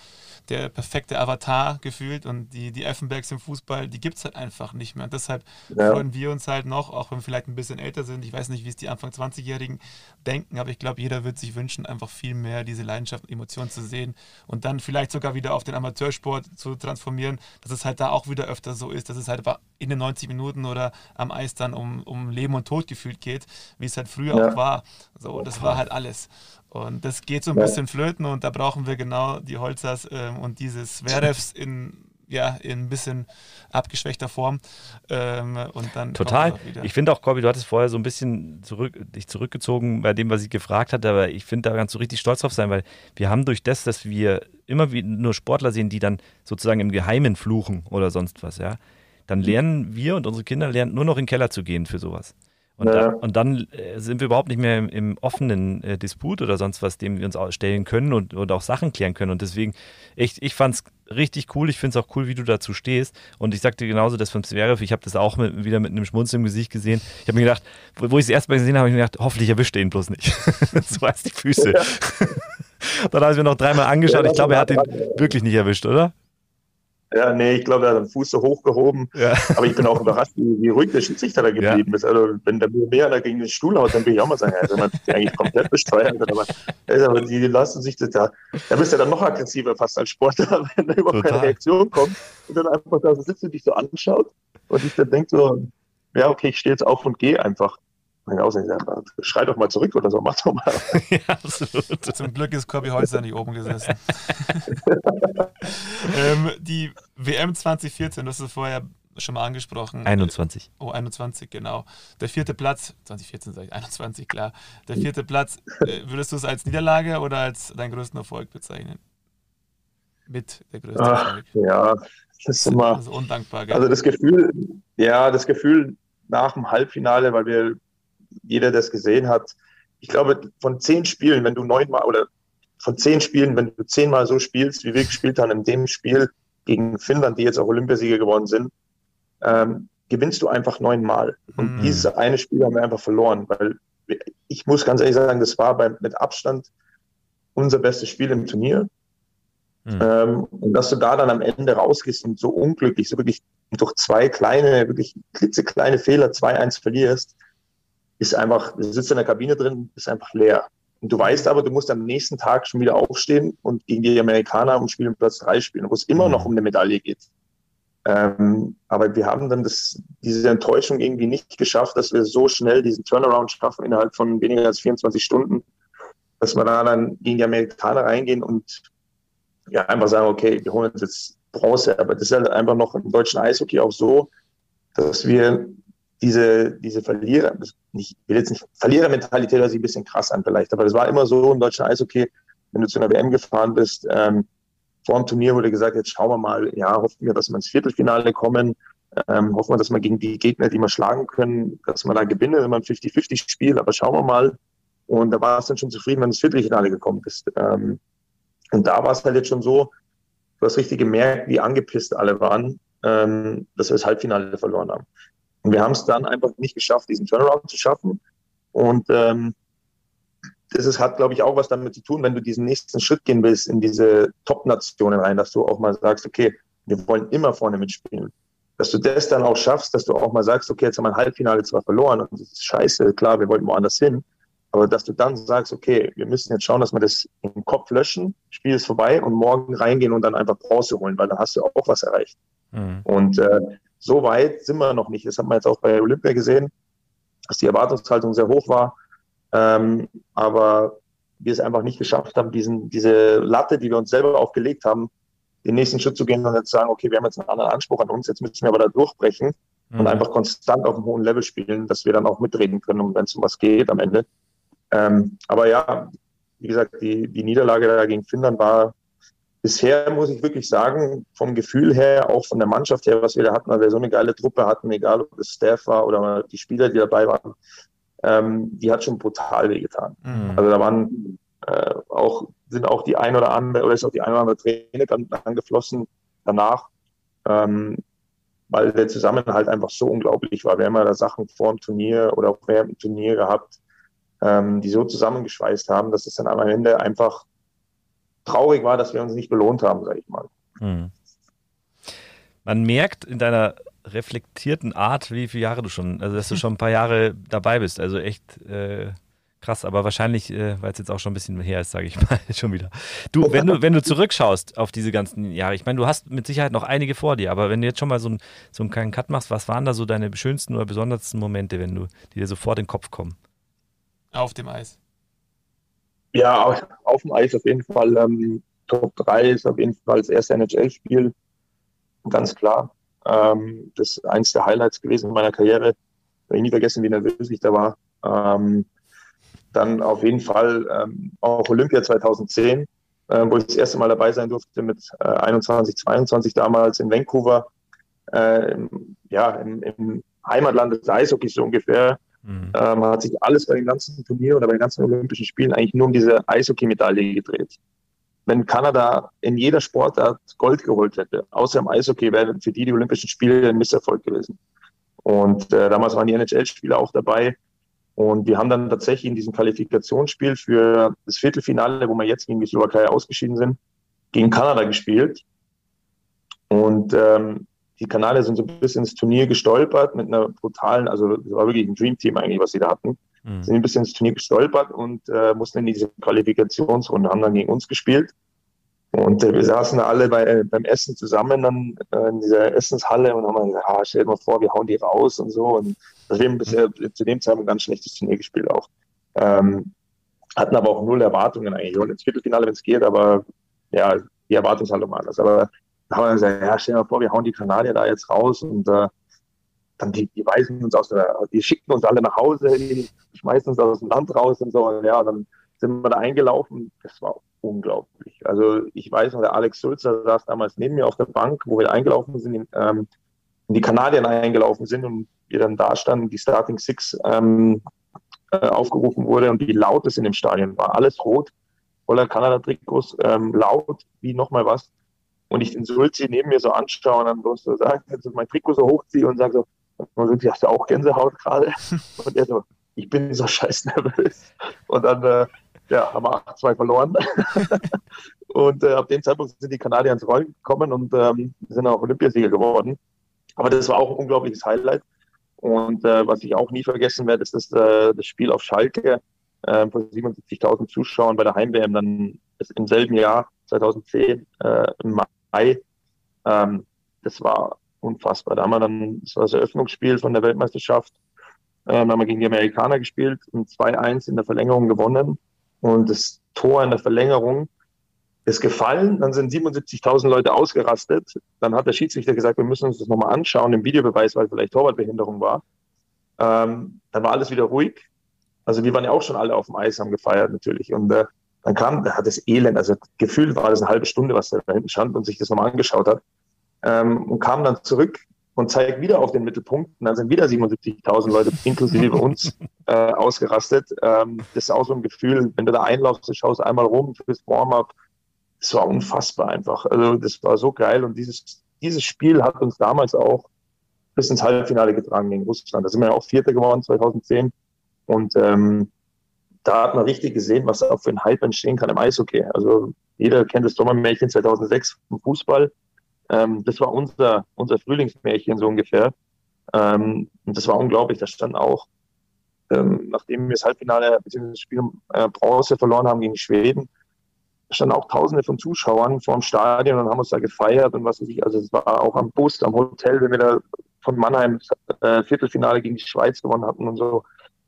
der perfekte Avatar gefühlt und die, die Effenbergs im Fußball, die gibt es halt einfach nicht mehr. Und deshalb ja. freuen wir uns halt noch, auch wenn wir vielleicht ein bisschen älter sind. Ich weiß nicht, wie es die Anfang 20-Jährigen denken, aber ich glaube, jeder wird sich wünschen, einfach viel mehr diese Leidenschaft und Emotionen zu sehen und dann vielleicht sogar wieder auf den Amateursport zu transformieren, dass es halt da auch wieder öfter so ist, dass es halt in den 90 Minuten oder am Eis dann um, um Leben und Tod gefühlt geht, wie es halt früher ja. auch war. So, das war halt alles. Und das geht so ein ja. bisschen flöten und da brauchen wir genau die Holzers ähm, und dieses Werefs in ja, in ein bisschen abgeschwächter Form. Ähm, und dann Total. Ich finde auch, Corby, du hattest vorher so ein bisschen zurück, dich zurückgezogen bei dem, was ich gefragt hatte, aber ich finde, da kannst du richtig stolz drauf sein, weil wir haben durch das, dass wir immer nur Sportler sehen, die dann sozusagen im Geheimen fluchen oder sonst was, ja, dann lernen wir und unsere Kinder lernen nur noch in den Keller zu gehen für sowas. Und, ja. da, und dann äh, sind wir überhaupt nicht mehr im, im offenen äh, Disput oder sonst was, dem wir uns stellen können und, und auch Sachen klären können. Und deswegen, echt, ich fand es richtig cool. Ich finde es auch cool, wie du dazu stehst. Und ich sagte genauso das von Zverev. Ich habe das auch mit, wieder mit einem Schmunz im Gesicht gesehen. Ich habe mir gedacht, wo, wo ich es erst mal gesehen habe, habe ich mir gedacht, hoffentlich erwischt er ihn bloß nicht. so heißt die Füße. Ja. dann habe ich mir noch dreimal angeschaut. Ich glaube, er hat ihn wirklich nicht erwischt, oder? Ja, nee, ich glaube, er hat den Fuß so hochgehoben. Ja. Aber ich bin auch überrascht, wie, wie ruhig der Schiedsrichter da geblieben ja. ist. Also, wenn der mehr da gegen den Stuhl haut, dann will ich auch mal sagen, also man ist eigentlich komplett besteuert. Aber, aber die lassen sich das da. Da bist du dann noch aggressiver fast als Sportler, wenn da überhaupt Total. keine Reaktion kommt. Und dann einfach da sitzt und dich so anschaut und ich dann denkt so, ja, okay, ich stehe jetzt auf und gehe einfach meine Aussehen, schrei doch mal zurück oder so, mach doch mal. ja, absolut. Zum Glück ist Corby Häuser nicht oben gesessen. ähm, die WM 2014, das ist vorher schon mal angesprochen. 21. Oh, 21, genau. Der vierte Platz, 2014 sage ich 21, klar. Der vierte Platz, äh, würdest du es als Niederlage oder als deinen größten Erfolg bezeichnen? Mit der größte Ach, Erfolg. Ja, das ist immer. Also undankbar, gell? Also das Gefühl, ja, das Gefühl nach dem Halbfinale, weil wir jeder, der es gesehen hat, ich glaube, von zehn Spielen, wenn du neunmal oder von zehn Spielen, wenn du zehnmal so spielst, wie wir gespielt haben in dem Spiel gegen Finnland, die jetzt auch Olympiasieger geworden sind, ähm, gewinnst du einfach neunmal. Und mhm. dieses eine Spiel haben wir einfach verloren, weil ich muss ganz ehrlich sagen, das war bei, mit Abstand unser bestes Spiel im Turnier. Mhm. Ähm, und dass du da dann am Ende rausgehst und so unglücklich, so wirklich durch zwei kleine, wirklich klitzekleine Fehler 2-1 verlierst, ist einfach, du sitzt in der Kabine drin, ist einfach leer. Und du weißt aber, du musst am nächsten Tag schon wieder aufstehen und gegen die Amerikaner um Spielen Platz 3 spielen, wo es immer noch mhm. um eine Medaille geht. Ähm, aber wir haben dann das, diese Enttäuschung irgendwie nicht geschafft, dass wir so schnell diesen Turnaround schaffen innerhalb von weniger als 24 Stunden, dass wir da dann gegen die Amerikaner reingehen und ja, einfach sagen, okay, wir holen uns jetzt Bronze. Aber das ist halt einfach noch im deutschen Eishockey auch so, dass wir diese, diese Verlierer, ich will jetzt nicht, Verlierermentalität hört sich ein bisschen krass an vielleicht, aber das war immer so im deutschen Eishockey, wenn du zu einer WM gefahren bist, ähm, vor dem Turnier wurde gesagt, jetzt schauen wir mal, ja, hoffen wir, dass wir ins Viertelfinale kommen, ähm, hoffen wir, dass wir gegen die Gegner, die wir schlagen können, dass wir da gewinnen, wenn man 50-50 spielt, aber schauen wir mal. Und da war es dann schon zufrieden, wenn du ins Viertelfinale gekommen bist. Ähm, und da war es halt jetzt schon so, du hast richtig gemerkt, wie angepisst alle waren, ähm, dass wir das Halbfinale verloren haben. Und wir haben es dann einfach nicht geschafft, diesen Turnaround zu schaffen. Und ähm, das ist, hat, glaube ich, auch was damit zu tun, wenn du diesen nächsten Schritt gehen willst in diese Top-Nationen rein, dass du auch mal sagst, okay, wir wollen immer vorne mitspielen. Dass du das dann auch schaffst, dass du auch mal sagst, okay, jetzt haben wir ein Halbfinale zwar verloren und das ist scheiße, klar, wir wollten woanders hin, aber dass du dann sagst, okay, wir müssen jetzt schauen, dass wir das im Kopf löschen, Spiel ist vorbei und morgen reingehen und dann einfach Bronze holen, weil dann hast du auch was erreicht. Mhm. Und äh, so weit sind wir noch nicht. Das haben wir jetzt auch bei Olympia gesehen, dass die Erwartungshaltung sehr hoch war. Ähm, aber wir es einfach nicht geschafft haben, diesen, diese Latte, die wir uns selber aufgelegt haben, den nächsten Schritt zu gehen und jetzt sagen, okay, wir haben jetzt einen anderen Anspruch an uns, jetzt müssen wir aber da durchbrechen mhm. und einfach konstant auf einem hohen Level spielen, dass wir dann auch mitreden können, wenn es um was geht am Ende. Ähm, aber ja, wie gesagt, die, die Niederlage da gegen Finnland war bisher, muss ich wirklich sagen, vom Gefühl her, auch von der Mannschaft her, was wir da hatten, weil wir so eine geile Truppe hatten, egal ob das Staff war oder die Spieler, die dabei waren, ähm, die hat schon brutal wehgetan. Mhm. Also da waren äh, auch, sind auch die ein oder andere, oder ist auch die ein oder andere Träne dann angeflossen danach, ähm, weil der Zusammenhalt einfach so unglaublich war. Wir haben ja da Sachen vor dem Turnier oder auch während dem Turnier gehabt, ähm, die so zusammengeschweißt haben, dass es dann am Ende einfach traurig war, dass wir uns nicht belohnt haben, sage ich mal. Mhm. Man merkt in deiner reflektierten Art, wie viele Jahre du schon, also dass du schon ein paar Jahre dabei bist. Also echt äh, krass, aber wahrscheinlich, äh, weil es jetzt auch schon ein bisschen her ist, sage ich mal, schon wieder. Du, wenn du, wenn du zurückschaust auf diese ganzen Jahre, ich meine, du hast mit Sicherheit noch einige vor dir, aber wenn du jetzt schon mal so, ein, so einen kleinen Cut machst, was waren da so deine schönsten oder besondersten Momente, wenn du, die dir sofort in den Kopf kommen? Auf dem Eis. Ja, auf, dem Eis auf jeden Fall. Ähm, Top 3 ist auf jeden Fall das erste NHL-Spiel. Ganz klar. Ähm, das ist eins der Highlights gewesen in meiner Karriere. Ich nie vergessen, wie nervös ich da war. Ähm, dann auf jeden Fall ähm, auch Olympia 2010, äh, wo ich das erste Mal dabei sein durfte mit äh, 21, 22 damals in Vancouver. Äh, ja, im, im Heimatland des Eishockeys so ungefähr. Mhm. Ähm, hat sich alles bei den ganzen Turnieren oder bei den ganzen Olympischen Spielen eigentlich nur um diese Eishockey-Medaille gedreht wenn Kanada in jeder Sportart Gold geholt hätte, außer im Eishockey, wären für die die Olympischen Spiele ein Misserfolg gewesen. Und äh, damals waren die NHL-Spieler auch dabei. Und wir haben dann tatsächlich in diesem Qualifikationsspiel für das Viertelfinale, wo wir jetzt gegen die Slowakei ausgeschieden sind, gegen Kanada gespielt. Und ähm, die Kanadier sind so ein bisschen ins Turnier gestolpert mit einer brutalen, also das war wirklich ein Dream-Team eigentlich, was sie da hatten. Mhm. Sind ein bisschen ins Turnier gestolpert und äh, mussten in diese Qualifikationsrunde, haben dann gegen uns gespielt. Und äh, wir saßen da alle bei, äh, beim Essen zusammen dann äh, in dieser Essenshalle und haben gesagt, ah, stell dir mal vor, wir hauen die raus und so. Und das wir haben bisher zu dem Zeitpunkt ein ganz schlechtes Turnier gespielt auch. Ähm, hatten aber auch null Erwartungen eigentlich. Wir ins Viertelfinale, wenn es geht, aber ja, die Erwartungshaltung war anders. Aber da haben wir gesagt, ja, stell dir mal vor, wir hauen die Kanadier da jetzt raus und äh, dann die, die weisen uns aus der, die schicken uns alle nach Hause, die schmeißen uns aus dem Land raus und so. Und ja, dann sind wir da eingelaufen. Das war unglaublich. Also ich weiß noch, der Alex Sulzer saß damals neben mir auf der Bank, wo wir eingelaufen sind, in, ähm, in die Kanadier eingelaufen sind und wir dann da standen, die Starting Six ähm, äh, aufgerufen wurde und wie laut es in dem Stadion war. Alles rot, voller Kanada-Trikots, ähm, laut wie nochmal was. Und ich den Sulzi neben mir so anschaue und dann bloß so sagen, also mein Trikot so hochziehe und sage so, und sind hast du auch Gänsehaut gerade? Und er so, ich bin so scheiß nervös. Und dann äh, ja, haben wir 8-2 verloren. und äh, ab dem Zeitpunkt sind die Kanadier ins Rollen gekommen und ähm, sind auch Olympiasieger geworden. Aber das war auch ein unglaubliches Highlight. Und äh, was ich auch nie vergessen werde, ist das, äh, das Spiel auf Schalke äh, vor 77.000 Zuschauern bei der Heim-WM dann im selben Jahr, 2010, äh, im Mai. Ähm, das war unfassbar. Da haben wir dann, das war das Eröffnungsspiel von der Weltmeisterschaft, ähm, haben wir gegen die Amerikaner gespielt und 2-1 in der Verlängerung gewonnen. Und das Tor in der Verlängerung ist gefallen, dann sind 77.000 Leute ausgerastet. Dann hat der Schiedsrichter gesagt, wir müssen uns das nochmal anschauen, im Videobeweis, weil vielleicht Torwartbehinderung war. ähm, dann war alles wieder ruhig. Also wir waren ja auch schon alle auf dem Eis, haben gefeiert natürlich. Und äh, dann kam, da hat das Elend, also gefühlt war das eine halbe Stunde, was da hinten stand und sich das nochmal angeschaut hat. Ähm, und kam dann zurück und zeigt wieder auf den Mittelpunkt. Und dann sind wieder 77.000 Leute, inklusive uns, äh, ausgerastet. Ähm, das ist auch so ein Gefühl, wenn du da einlaufst, du schaust einmal rum fürs Warm-up. Das war unfassbar einfach. Also das war so geil. Und dieses, dieses Spiel hat uns damals auch bis ins Halbfinale getragen gegen Russland. Da sind wir ja auch Vierter geworden 2010. Und ähm, da hat man richtig gesehen, was auch für ein Hype entstehen kann im Eishockey. Also jeder kennt das Sommermärchen 2006 im Fußball. Ähm, das war unser, unser Frühlingsmärchen so ungefähr. Ähm, und das war unglaublich. Da stand auch, ähm, nachdem wir das Halbfinale bzw. das Spiel äh, Bronze verloren haben gegen Schweden, standen auch Tausende von Zuschauern vor dem Stadion und haben uns da gefeiert und was weiß ich. Also es war auch am Bus, am Hotel, wenn wir da von Mannheim äh, Viertelfinale gegen die Schweiz gewonnen hatten und so.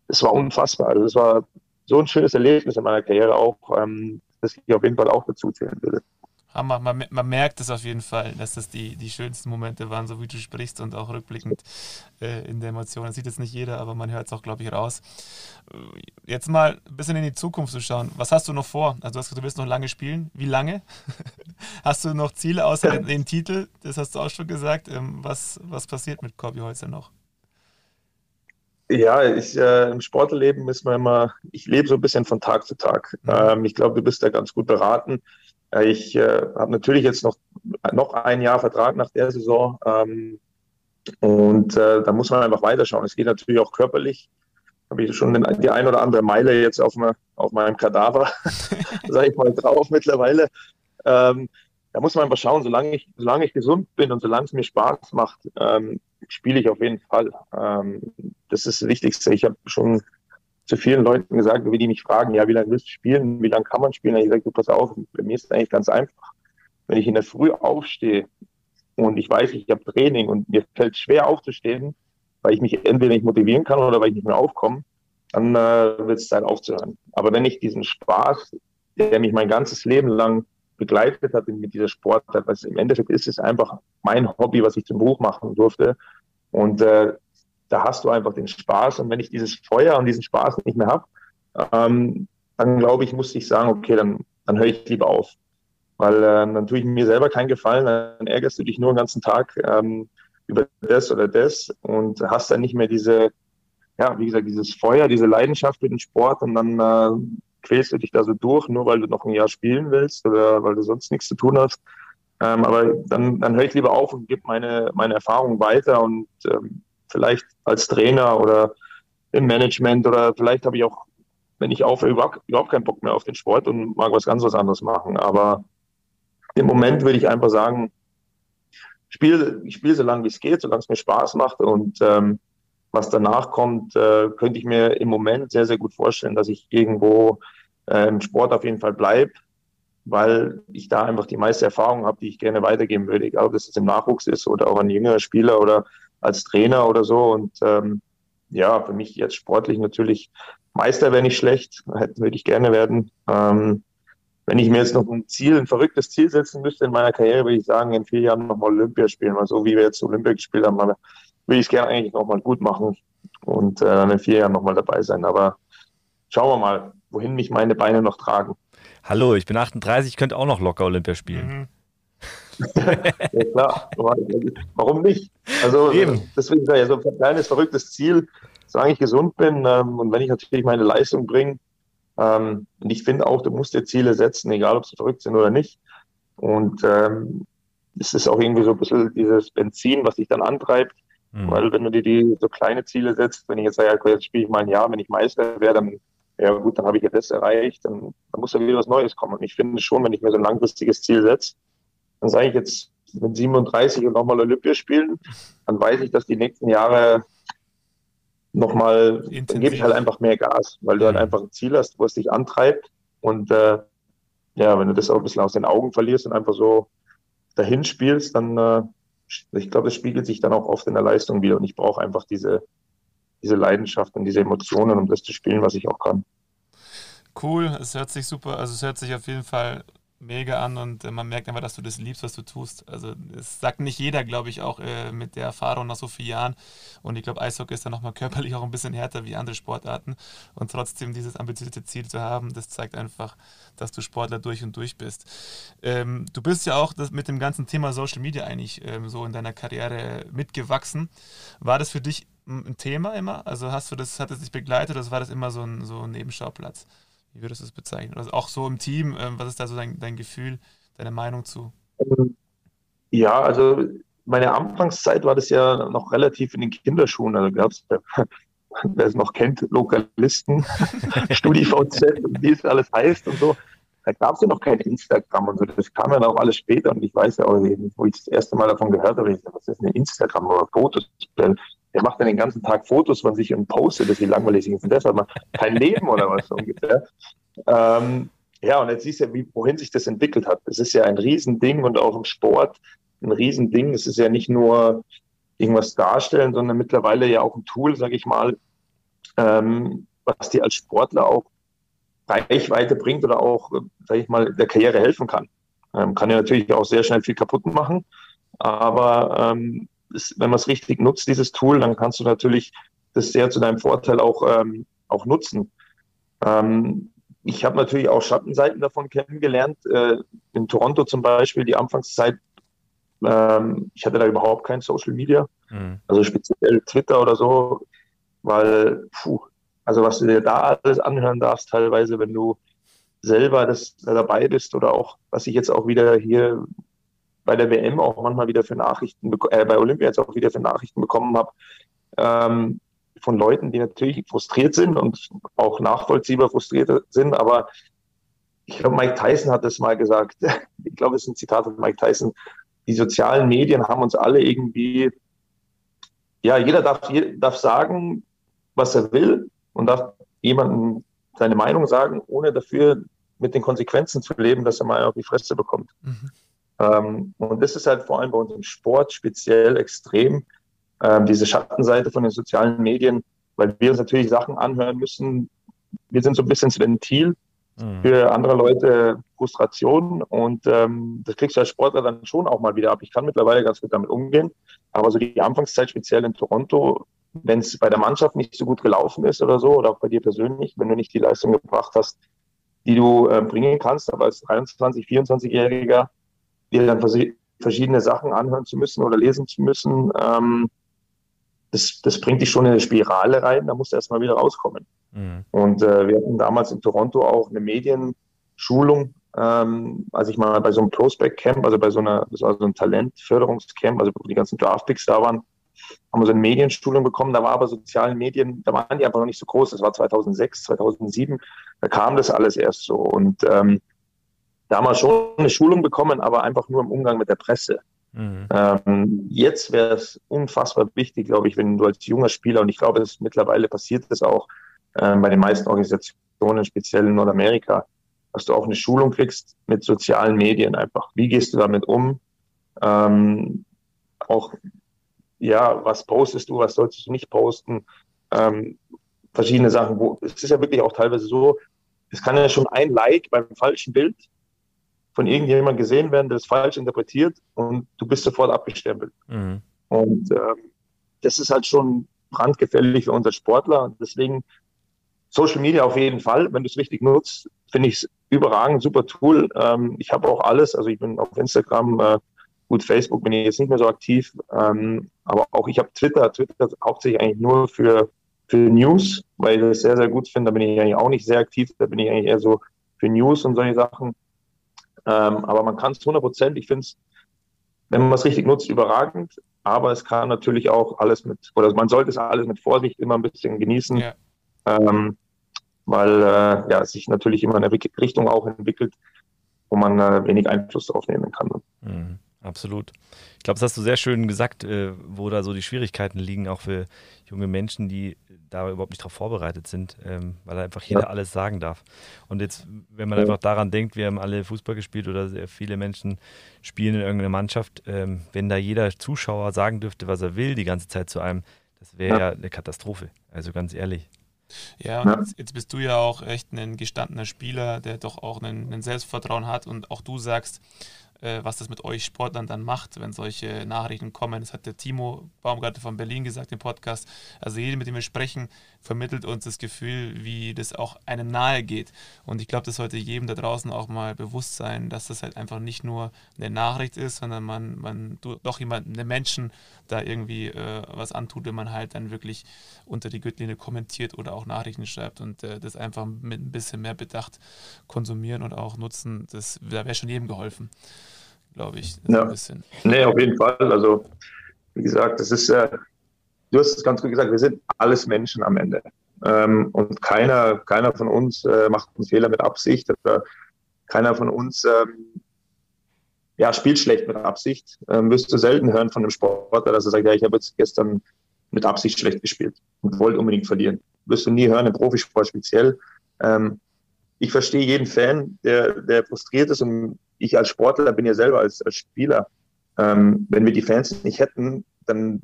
Es war unfassbar. Also es war so ein schönes Erlebnis in meiner Karriere auch, ähm, das ich auf jeden Fall auch dazu zählen würde. Hammer, man, man merkt es auf jeden Fall, dass das die, die schönsten Momente waren, so wie du sprichst und auch rückblickend äh, in der Emotion. Das sieht jetzt nicht jeder, aber man hört es auch, glaube ich, raus. Jetzt mal ein bisschen in die Zukunft zu schauen. Was hast du noch vor? Also du hast du willst noch lange spielen. Wie lange? hast du noch Ziele außer den, den, Titel? Das hast du auch schon gesagt. Ähm, was, was passiert mit Corby Holzer noch? Ja, ich, äh, im Sportleben ist man immer, ich lebe so ein bisschen von Tag zu Tag. Mhm. Ähm, ich glaube, du bist da ganz gut beraten. Äh, ich äh, habe natürlich jetzt noch, noch ein Jahr Vertrag nach der Saison. Ähm, und äh, da muss man einfach weiterschauen. Es geht natürlich auch körperlich. Habe ich schon den, die ein oder andere Meile jetzt auf, me, auf meinem Kadaver, sage ich mal, drauf mittlerweile. Ähm, da muss man einfach schauen, solange ich, solange ich gesund bin und solange es mir Spaß macht, ähm, spiele ich auf jeden Fall. Ähm, das ist das Wichtigste. Ich habe schon zu vielen Leuten gesagt, wie die mich fragen, ja, wie lange willst du spielen, wie lange kann man spielen? Habe ich gesagt, du pass auf, bei mir ist es eigentlich ganz einfach. Wenn ich in der Früh aufstehe und ich weiß, ich habe Training und mir fällt schwer aufzustehen, weil ich mich entweder nicht motivieren kann oder weil ich nicht mehr aufkomme, dann äh, wird es Zeit aufzuhören. Aber wenn ich diesen Spaß, der mich mein ganzes Leben lang begleitet hat mit dieser Sportart, was im Endeffekt ist, ist einfach mein Hobby, was ich zum Beruf machen durfte. Und äh, da hast du einfach den Spaß. Und wenn ich dieses Feuer und diesen Spaß nicht mehr habe, ähm, dann glaube ich, muss ich sagen, okay, dann, dann höre ich lieber auf. Weil äh, dann tue ich mir selber keinen Gefallen, dann ärgerst du dich nur den ganzen Tag ähm, über das oder das und hast dann nicht mehr diese, ja, wie gesagt, dieses Feuer, diese Leidenschaft für den Sport und dann äh, quälst du dich da so durch, nur weil du noch ein Jahr spielen willst oder weil du sonst nichts zu tun hast. Ähm, aber dann, dann höre ich lieber auf und gebe meine, meine Erfahrungen weiter und ähm, vielleicht als Trainer oder im Management oder vielleicht habe ich auch, wenn ich aufhöre, überhaupt, überhaupt keinen Bock mehr auf den Sport und mag was ganz was anderes machen. Aber im Moment würde ich einfach sagen, ich spiele, ich spiele so lange wie es geht, solange es mir Spaß macht und ähm, was danach kommt, äh, könnte ich mir im Moment sehr, sehr gut vorstellen, dass ich irgendwo äh, im Sport auf jeden Fall bleibe, weil ich da einfach die meiste Erfahrung habe, die ich gerne weitergeben würde, egal ob das jetzt im Nachwuchs ist oder auch ein jüngerer Spieler oder als Trainer oder so. Und ähm, ja, für mich jetzt sportlich natürlich Meister wäre nicht schlecht, würde ich gerne werden. Ähm, wenn ich mir jetzt noch ein Ziel, ein verrücktes Ziel setzen müsste in meiner Karriere, würde ich sagen, in vier Jahren nochmal Olympia spielen, weil so wie wir jetzt Olympia gespielt haben, würde ich es gerne eigentlich nochmal gut machen und äh, dann in vier Jahren nochmal dabei sein. Aber schauen wir mal, wohin mich meine Beine noch tragen. Hallo, ich bin 38, ich könnte auch noch locker Olympia spielen. Mhm. ja, klar. Warum nicht? Also, Eben. deswegen sage ich, so ein kleines, verrücktes Ziel, solange ich gesund bin ähm, und wenn ich natürlich meine Leistung bringe. Ähm, und ich finde auch, du musst dir Ziele setzen, egal ob sie verrückt sind oder nicht. Und ähm, es ist auch irgendwie so ein bisschen dieses Benzin, was dich dann antreibt. Mhm. Weil wenn du dir die so kleine Ziele setzt, wenn ich jetzt sage, jetzt spiele ich mal ein Jahr, wenn ich Meister wäre, dann ja gut, dann habe ich ja das erreicht, dann, dann muss ja wieder was Neues kommen. Und ich finde schon, wenn ich mir so ein langfristiges Ziel setze, dann sage ich jetzt mit 37 und nochmal Olympia spielen, dann weiß ich, dass die nächsten Jahre nochmal, dann gebe ich halt einfach mehr Gas, weil du halt mhm. einfach ein Ziel hast, wo es dich antreibt. Und äh, ja, wenn du das auch ein bisschen aus den Augen verlierst und einfach so dahin spielst, dann, äh, ich glaube, das spiegelt sich dann auch oft in der Leistung wieder. Und ich brauche einfach diese, diese Leidenschaft und diese Emotionen, um das zu spielen, was ich auch kann. Cool, es hört sich super, also es hört sich auf jeden Fall mega an und äh, man merkt einfach, dass du das liebst, was du tust. Also es sagt nicht jeder, glaube ich, auch äh, mit der Erfahrung nach so vielen Jahren. Und ich glaube, Eishockey ist dann nochmal körperlich auch ein bisschen härter wie andere Sportarten. Und trotzdem dieses ambitionierte Ziel zu haben, das zeigt einfach, dass du Sportler durch und durch bist. Ähm, du bist ja auch mit dem ganzen Thema Social Media eigentlich ähm, so in deiner Karriere mitgewachsen. War das für dich ein Thema immer? Also hast du das, hat es dich begleitet oder war das immer so ein, so ein Nebenschauplatz? Wie würdest du es bezeichnen? Also auch so im Team, ähm, was ist da so dein, dein Gefühl, deine Meinung zu? Ja, also meine Anfangszeit war das ja noch relativ in den Kinderschuhen. Also gab es, wer es noch kennt, Lokalisten, StudiVZ und wie es alles heißt und so. Da gab es ja noch kein Instagram und so. Das kam ja auch alles später und ich weiß ja auch, wo ich das erste Mal davon gehört habe, ich, was ist eine Instagram oder Fotos der macht dann den ganzen Tag Fotos von sich und postet das, wie langweilig ist. Und deshalb mal kein Leben oder was so ungefähr. Ähm, ja, und jetzt siehst du ja, wie, wohin sich das entwickelt hat. Das ist ja ein Riesending und auch im Sport ein Riesending. Es ist ja nicht nur irgendwas darstellen, sondern mittlerweile ja auch ein Tool, sage ich mal, ähm, was dir als Sportler auch Reichweite bringt oder auch, sage ich mal, der Karriere helfen kann. Ähm, kann ja natürlich auch sehr schnell viel kaputt machen, aber ähm, ist, wenn man es richtig nutzt, dieses Tool, dann kannst du natürlich das sehr zu deinem Vorteil auch, ähm, auch nutzen. Ähm, ich habe natürlich auch Schattenseiten davon kennengelernt. Äh, in Toronto zum Beispiel, die Anfangszeit, ähm, ich hatte da überhaupt kein Social Media, mhm. also speziell Twitter oder so, weil, puh, also was du dir da alles anhören darfst, teilweise, wenn du selber das, dabei bist oder auch, was ich jetzt auch wieder hier bei der WM auch manchmal wieder für Nachrichten, äh, bei Olympia jetzt auch wieder für Nachrichten bekommen habe, ähm, von Leuten, die natürlich frustriert sind und auch nachvollziehbar frustriert sind, aber ich glaube, Mike Tyson hat das mal gesagt. Ich glaube, es ist ein Zitat von Mike Tyson. Die sozialen Medien haben uns alle irgendwie, ja, jeder darf, darf sagen, was er will und darf jemandem seine Meinung sagen, ohne dafür mit den Konsequenzen zu leben, dass er mal auf die Fresse bekommt. Mhm. Ähm, und das ist halt vor allem bei uns im Sport speziell extrem, ähm, diese Schattenseite von den sozialen Medien, weil wir uns natürlich Sachen anhören müssen. Wir sind so ein bisschen das Ventil mhm. für andere Leute Frustration und ähm, das kriegst du als Sportler dann schon auch mal wieder ab. Ich kann mittlerweile ganz gut damit umgehen, aber so die Anfangszeit speziell in Toronto, wenn es bei der Mannschaft nicht so gut gelaufen ist oder so, oder auch bei dir persönlich, wenn du nicht die Leistung gebracht hast, die du äh, bringen kannst, aber als 23, 24-Jähriger dir dann verschiedene Sachen anhören zu müssen oder lesen zu müssen, ähm, das, das bringt dich schon in eine Spirale rein, da musst du erstmal wieder rauskommen. Mhm. Und äh, wir hatten damals in Toronto auch eine Medienschulung, ähm, als ich mal bei so einem Prospect Camp, also bei so einer, das war so ein Talentförderungscamp, also wo die ganzen Draftpicks da waren, haben wir so eine Medienschulung bekommen, da war aber sozialen Medien, da waren die einfach noch nicht so groß, das war 2006, 2007, da kam das alles erst so und ähm, da haben wir schon eine Schulung bekommen, aber einfach nur im Umgang mit der Presse. Mhm. Ähm, jetzt wäre es unfassbar wichtig, glaube ich, wenn du als junger Spieler, und ich glaube, es mittlerweile passiert das auch äh, bei den meisten Organisationen, speziell in Nordamerika, dass du auch eine Schulung kriegst mit sozialen Medien einfach. Wie gehst du damit um? Ähm, auch, ja, was postest du, was solltest du nicht posten? Ähm, verschiedene Sachen. Wo, es ist ja wirklich auch teilweise so, es kann ja schon ein Like beim falschen Bild von irgendjemandem gesehen werden, der es falsch interpretiert und du bist sofort abgestempelt. Mhm. Und ähm, das ist halt schon brandgefährlich für unsere Sportler. Deswegen Social Media auf jeden Fall, wenn du es richtig nutzt, finde ich es überragend, super Tool. Ähm, ich habe auch alles, also ich bin auf Instagram, äh, gut, Facebook bin ich jetzt nicht mehr so aktiv, ähm, aber auch ich habe Twitter, Twitter hauptsächlich eigentlich nur für, für News, weil ich das sehr, sehr gut finde. Da bin ich eigentlich auch nicht sehr aktiv, da bin ich eigentlich eher so für News und solche Sachen. Ähm, aber man kann es 100 Prozent, ich finde es, wenn man es richtig nutzt, überragend. Aber es kann natürlich auch alles mit, oder man sollte es alles mit Vorsicht immer ein bisschen genießen, ja. ähm, weil äh, ja, sich natürlich immer eine Richtung auch entwickelt, wo man äh, wenig Einfluss drauf nehmen kann. Mhm. Absolut. Ich glaube, das hast du sehr schön gesagt, äh, wo da so die Schwierigkeiten liegen, auch für junge Menschen, die da überhaupt nicht darauf vorbereitet sind, ähm, weil einfach jeder ja. alles sagen darf. Und jetzt, wenn man ja. einfach daran denkt, wir haben alle Fußball gespielt oder sehr viele Menschen spielen in irgendeiner Mannschaft, ähm, wenn da jeder Zuschauer sagen dürfte, was er will, die ganze Zeit zu einem, das wäre ja. ja. eine Katastrophe. Also ganz ehrlich. Ja, ja. Jetzt, jetzt, bist du ja auch echt ein gestandener Spieler, der doch auch ein Selbstvertrauen hat und auch du sagst, was das mit euch Sportlern dann macht, wenn solche Nachrichten kommen. Das hat der Timo Baumgarten von Berlin gesagt im Podcast. Also jeder, mit dem wir sprechen, vermittelt uns das Gefühl, wie das auch einem nahe geht. Und ich glaube, das sollte jedem da draußen auch mal bewusst sein, dass das halt einfach nicht nur eine Nachricht ist, sondern man, man doch jemanden, den Menschen da irgendwie äh, was antut, wenn man halt dann wirklich unter die Gürtellinie kommentiert oder auch Nachrichten schreibt und äh, das einfach mit ein bisschen mehr Bedacht konsumieren und auch nutzen. Das, da wäre schon jedem geholfen glaube ich. Ja. Ein bisschen. Nee, auf jeden Fall. Also, wie gesagt, das ist, äh, du hast es ganz gut gesagt, wir sind alles Menschen am Ende. Ähm, und keiner, keiner von uns äh, macht einen Fehler mit Absicht oder keiner von uns ähm, ja, spielt schlecht mit Absicht. Ähm, wirst du selten hören von einem Sportler, dass er sagt, ja, ich habe jetzt gestern mit Absicht schlecht gespielt und wollte unbedingt verlieren. Wirst du nie hören, im Profisport speziell. Ähm, ich verstehe jeden Fan, der, der frustriert ist und ich als Sportler bin ja selber als, als Spieler. Ähm, wenn wir die Fans nicht hätten, dann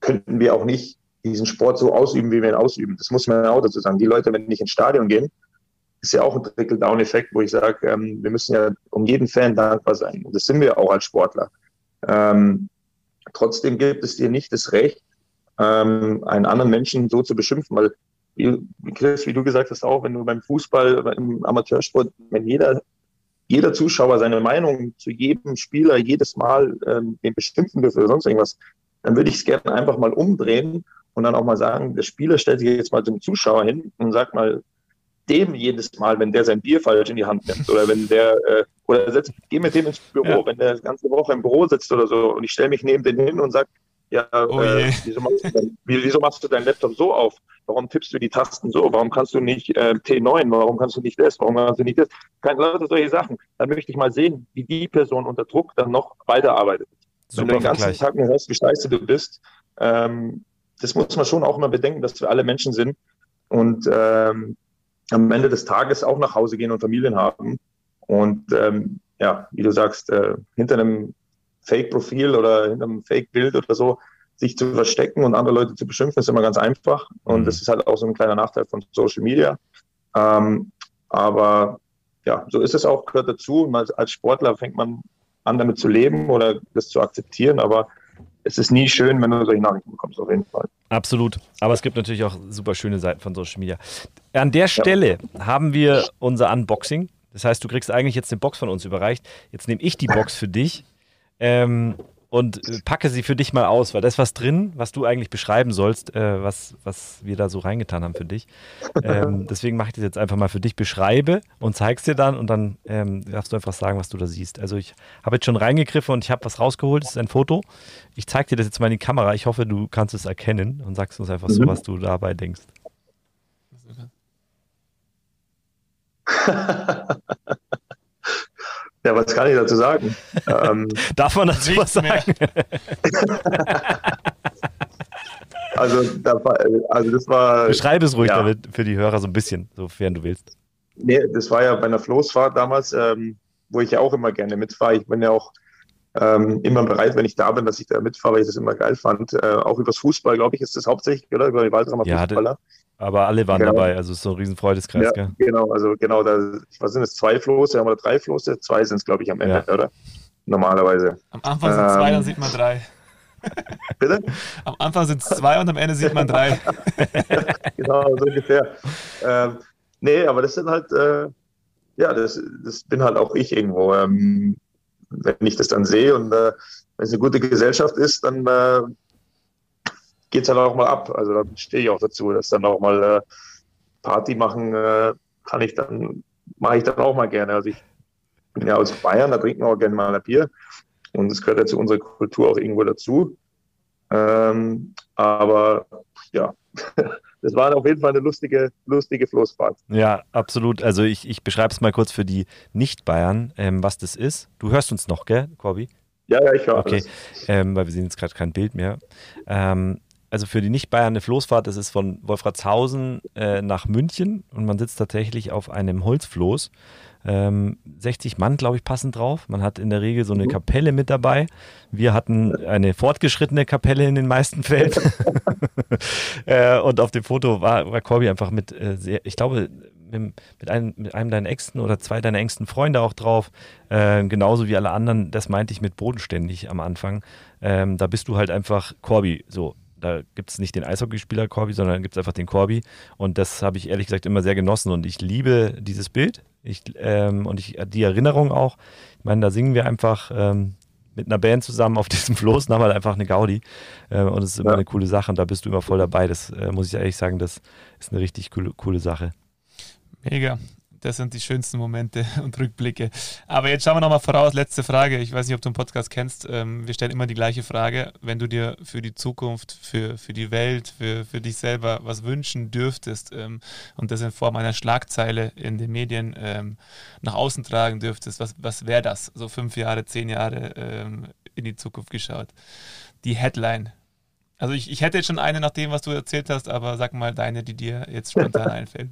könnten wir auch nicht diesen Sport so ausüben, wie wir ihn ausüben. Das muss man auch dazu sagen. Die Leute, wenn nicht ins Stadion gehen, ist ja auch ein Trickle-Down-Effekt, wo ich sage, ähm, wir müssen ja um jeden Fan dankbar sein. Und das sind wir auch als Sportler. Ähm, trotzdem gibt es dir nicht das Recht, ähm, einen anderen Menschen so zu beschimpfen, weil, Chris, wie du gesagt hast, auch wenn du beim Fußball, im Amateursport, wenn jeder jeder Zuschauer seine Meinung zu jedem Spieler jedes Mal ähm, den beschimpfen dürfe oder sonst irgendwas, dann würde ich es gerne einfach mal umdrehen und dann auch mal sagen, der Spieler stellt sich jetzt mal zum Zuschauer hin und sagt mal dem jedes Mal, wenn der sein Bier falsch in die Hand nimmt oder wenn der äh, oder setzt, geh mit dem ins Büro, ja. wenn der die ganze Woche im Büro sitzt oder so und ich stelle mich neben den hin und sage, ja, oh äh, wieso, machst du dein, wieso machst du deinen Laptop so auf? Warum tippst du die Tasten so? Warum kannst du nicht äh, T9? Warum kannst du nicht das? Warum kannst du nicht das? Keine Leute solche Sachen. Dann möchte ich mal sehen, wie die Person unter Druck dann noch weiterarbeitet. Super Wenn du den ganzen Vergleich. Tag nur hörst, wie scheiße du bist, ähm, das muss man schon auch immer bedenken, dass wir alle Menschen sind und ähm, am Ende des Tages auch nach Hause gehen und Familien haben. Und ähm, ja, wie du sagst, äh, hinter einem Fake-Profil oder hinter einem Fake-Bild oder so sich zu verstecken und andere Leute zu beschimpfen, ist immer ganz einfach. Und mhm. das ist halt auch so ein kleiner Nachteil von Social Media. Ähm, aber ja, so ist es auch, gehört dazu. Als Sportler fängt man an, damit zu leben oder das zu akzeptieren. Aber es ist nie schön, wenn du solche Nachrichten bekommst, auf jeden Fall. Absolut. Aber es gibt natürlich auch super schöne Seiten von Social Media. An der Stelle ja. haben wir unser Unboxing. Das heißt, du kriegst eigentlich jetzt eine Box von uns überreicht. Jetzt nehme ich die Box für dich. Ähm, und packe sie für dich mal aus, weil da ist was drin, was du eigentlich beschreiben sollst, äh, was, was wir da so reingetan haben für dich. Ähm, deswegen mache ich das jetzt einfach mal für dich, beschreibe und zeig's dir dann und dann ähm, darfst du einfach sagen, was du da siehst. Also ich habe jetzt schon reingegriffen und ich habe was rausgeholt, das ist ein Foto. Ich zeige dir das jetzt mal in die Kamera. Ich hoffe, du kannst es erkennen und sagst uns einfach mhm. so, was du dabei denkst. Ja, was kann ich dazu sagen? ähm, Darf man dazu was sagen? also, da war, also das war. Beschreib es ruhig ja. damit für die Hörer so ein bisschen, sofern du willst. Nee, das war ja bei einer Floßfahrt damals, ähm, wo ich ja auch immer gerne mitfahre. Ich bin ja auch ähm, immer bereit, wenn ich da bin, dass ich da mitfahre, weil ich das immer geil fand. Äh, auch übers Fußball, glaube ich, ist das hauptsächlich, oder? Über die Waldramer ja, Fußballer. Aber alle waren genau. dabei, also es ist so ein Riesenfreudeskreis, ja, gell? Genau, also genau, da was sind es, zwei Floße, haben wir drei Floße? Zwei sind es, glaube ich, am Ende, ja. oder? Normalerweise. Am Anfang sind ähm, zwei, dann sieht man drei. Bitte? Am Anfang sind es zwei und am Ende sieht man drei. genau, so ungefähr. Ähm, nee, aber das sind halt, äh, ja, das, das bin halt auch ich irgendwo. Ähm, wenn ich das dann sehe und äh, wenn es eine gute Gesellschaft ist, dann äh, geht es halt auch mal ab. Also da stehe ich auch dazu, dass dann auch mal äh, Party machen äh, kann ich dann, mache ich dann auch mal gerne. Also ich bin ja aus Bayern, da trinken wir auch gerne mal ein Bier. Und es gehört ja zu unserer Kultur auch irgendwo dazu. Ähm, aber ja, das war auf jeden Fall eine lustige, lustige Floßfahrt. Ja, absolut. Also ich, ich beschreibe es mal kurz für die Nicht-Bayern, ähm, was das ist. Du hörst uns noch, gell, Corby? Ja, ja, ich höre Okay, ähm, weil wir sehen jetzt gerade kein Bild mehr. Ähm, also für die Nicht-Bayern eine Floßfahrt, das ist von Wolfratshausen äh, nach München und man sitzt tatsächlich auf einem Holzfloß. Ähm, 60 Mann, glaube ich, passen drauf. Man hat in der Regel so eine mhm. Kapelle mit dabei. Wir hatten eine fortgeschrittene Kapelle in den meisten Fällen. äh, und auf dem Foto war, war Corby einfach mit, äh, sehr, ich glaube, mit, mit, einem, mit einem deiner engsten oder zwei deiner engsten Freunde auch drauf. Äh, genauso wie alle anderen, das meinte ich mit bodenständig am Anfang. Ähm, da bist du halt einfach Corby, so da gibt es nicht den Eishockeyspieler Corby, sondern gibt es einfach den Corby. Und das habe ich ehrlich gesagt immer sehr genossen und ich liebe dieses Bild ich, ähm, und ich, die Erinnerung auch. Ich meine, da singen wir einfach ähm, mit einer Band zusammen auf diesem Floß und haben halt einfach eine Gaudi. Äh, und es ist immer ja. eine coole Sache und da bist du immer voll dabei. Das äh, muss ich ehrlich sagen, das ist eine richtig coole, coole Sache. Mega. Das sind die schönsten Momente und Rückblicke. Aber jetzt schauen wir nochmal voraus. Letzte Frage. Ich weiß nicht, ob du einen Podcast kennst. Ähm, wir stellen immer die gleiche Frage. Wenn du dir für die Zukunft, für, für die Welt, für, für dich selber was wünschen dürftest ähm, und das in Form einer Schlagzeile in den Medien ähm, nach außen tragen dürftest, was, was wäre das? So fünf Jahre, zehn Jahre in die Zukunft geschaut. Die Headline. Also ich, ich hätte jetzt schon eine nach dem, was du erzählt hast, aber sag mal deine, die dir jetzt spontan einfällt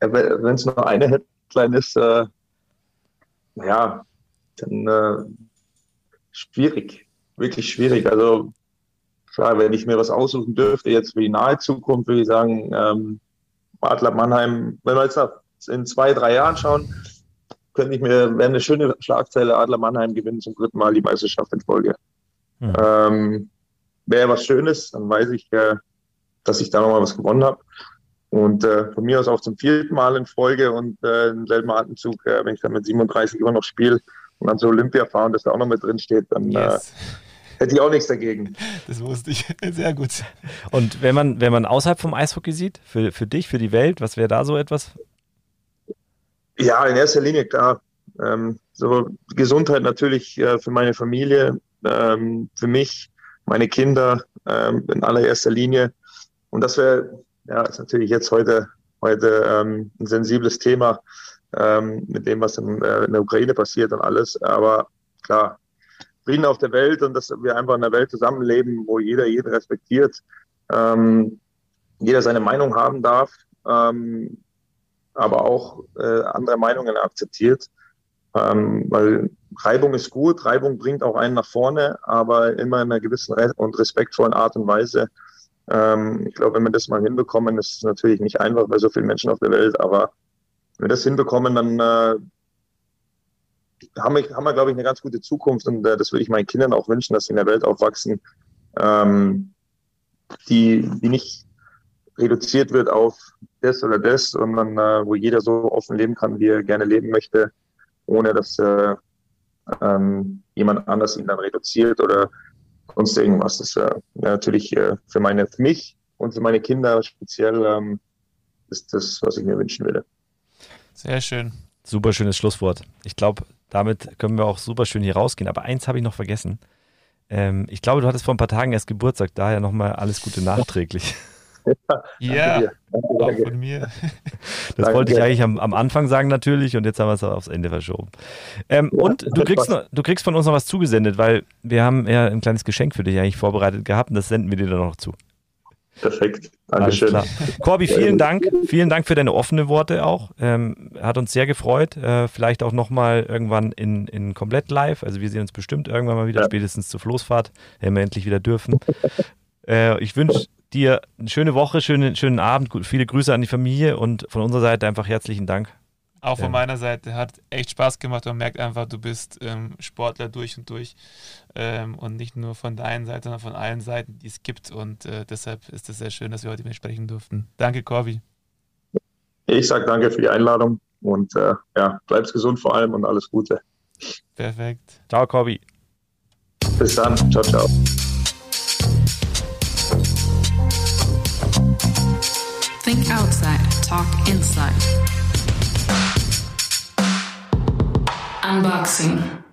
wenn es nur eine Headline ist, äh, ja, dann äh, schwierig, wirklich schwierig. Also klar, wenn ich mir was aussuchen dürfte, jetzt für die nahe Zukunft, würde ich sagen, ähm, Adler Mannheim, wenn wir jetzt in zwei, drei Jahren schauen, könnte ich mir, wäre eine schöne Schlagzeile, Adler Mannheim gewinnt zum dritten Mal die Meisterschaft in Folge. Mhm. Ähm, wäre was Schönes, dann weiß ich, äh, dass ich da nochmal was gewonnen habe. Und äh, von mir aus auch zum vierten Mal in Folge und äh, im selben Atemzug, äh, wenn ich dann mit 37 immer noch spiele und dann so Olympia fahren, dass da auch noch mit drin steht, dann äh, yes. äh, hätte ich auch nichts dagegen. Das wusste ich. Sehr gut. Und wenn man, wenn man außerhalb vom Eishockey sieht, für, für dich, für die Welt, was wäre da so etwas? Ja, in erster Linie klar. Ähm, so Gesundheit natürlich äh, für meine Familie, ähm, für mich, meine Kinder ähm, in allererster Linie. Und das wäre ja, ist natürlich jetzt heute, heute ähm, ein sensibles Thema ähm, mit dem, was in, äh, in, der Ukraine passiert und alles. Aber klar, Frieden auf der Welt und dass wir einfach in einer Welt zusammenleben, wo jeder jeden respektiert, ähm, jeder seine Meinung haben darf, ähm, aber auch äh, andere Meinungen akzeptiert. Ähm, weil Reibung ist gut, Reibung bringt auch einen nach vorne, aber immer in einer gewissen und respektvollen Art und Weise. Ähm, ich glaube, wenn wir das mal hinbekommen, ist es natürlich nicht einfach bei so vielen Menschen auf der Welt, aber wenn wir das hinbekommen, dann äh, haben wir, haben wir, glaube ich, eine ganz gute Zukunft und äh, das würde ich meinen Kindern auch wünschen, dass sie in der Welt aufwachsen, ähm, die, die nicht reduziert wird auf das oder das, sondern äh, wo jeder so offen leben kann, wie er gerne leben möchte, ohne dass äh, ähm, jemand anders ihn dann reduziert oder sonst irgendwas. Das wäre natürlich äh, für meine, für mich und für meine Kinder speziell ähm, ist das, was ich mir wünschen würde. Sehr schön. Super schönes Schlusswort. Ich glaube, damit können wir auch super schön hier rausgehen. Aber eins habe ich noch vergessen. Ähm, ich glaube, du hattest vor ein paar Tagen erst Geburtstag, daher nochmal alles Gute nachträglich. Ja, ja auch von mir. Das danke. wollte ich eigentlich am, am, Anfang sagen natürlich und jetzt haben wir es aufs Ende verschoben. Ähm, ja, und du kriegst, noch, du kriegst von uns noch was zugesendet, weil wir haben ja ein kleines Geschenk für dich eigentlich vorbereitet gehabt und das senden wir dir dann noch zu. Perfekt. Dankeschön. Corby, vielen Dank. Vielen Dank für deine offenen Worte auch. Ähm, hat uns sehr gefreut. Äh, vielleicht auch nochmal irgendwann in, in komplett live. Also wir sehen uns bestimmt irgendwann mal wieder, ja. spätestens zur Floßfahrt, wenn wir endlich wieder dürfen. äh, ich wünsche dir eine schöne Woche, schönen, schönen Abend, viele Grüße an die Familie und von unserer Seite einfach herzlichen Dank. Auch von ja. meiner Seite hat echt Spaß gemacht und merkt einfach, du bist ähm, Sportler durch und durch ähm, und nicht nur von deinen Seite, sondern von allen Seiten, die es gibt und äh, deshalb ist es sehr schön, dass wir heute mit sprechen durften. Danke, Corby. Ich sage danke für die Einladung und äh, ja, bleibst gesund vor allem und alles Gute. Perfekt. Ciao, Corby. Bis dann. Ciao, ciao. Outside, talk inside. Unboxing.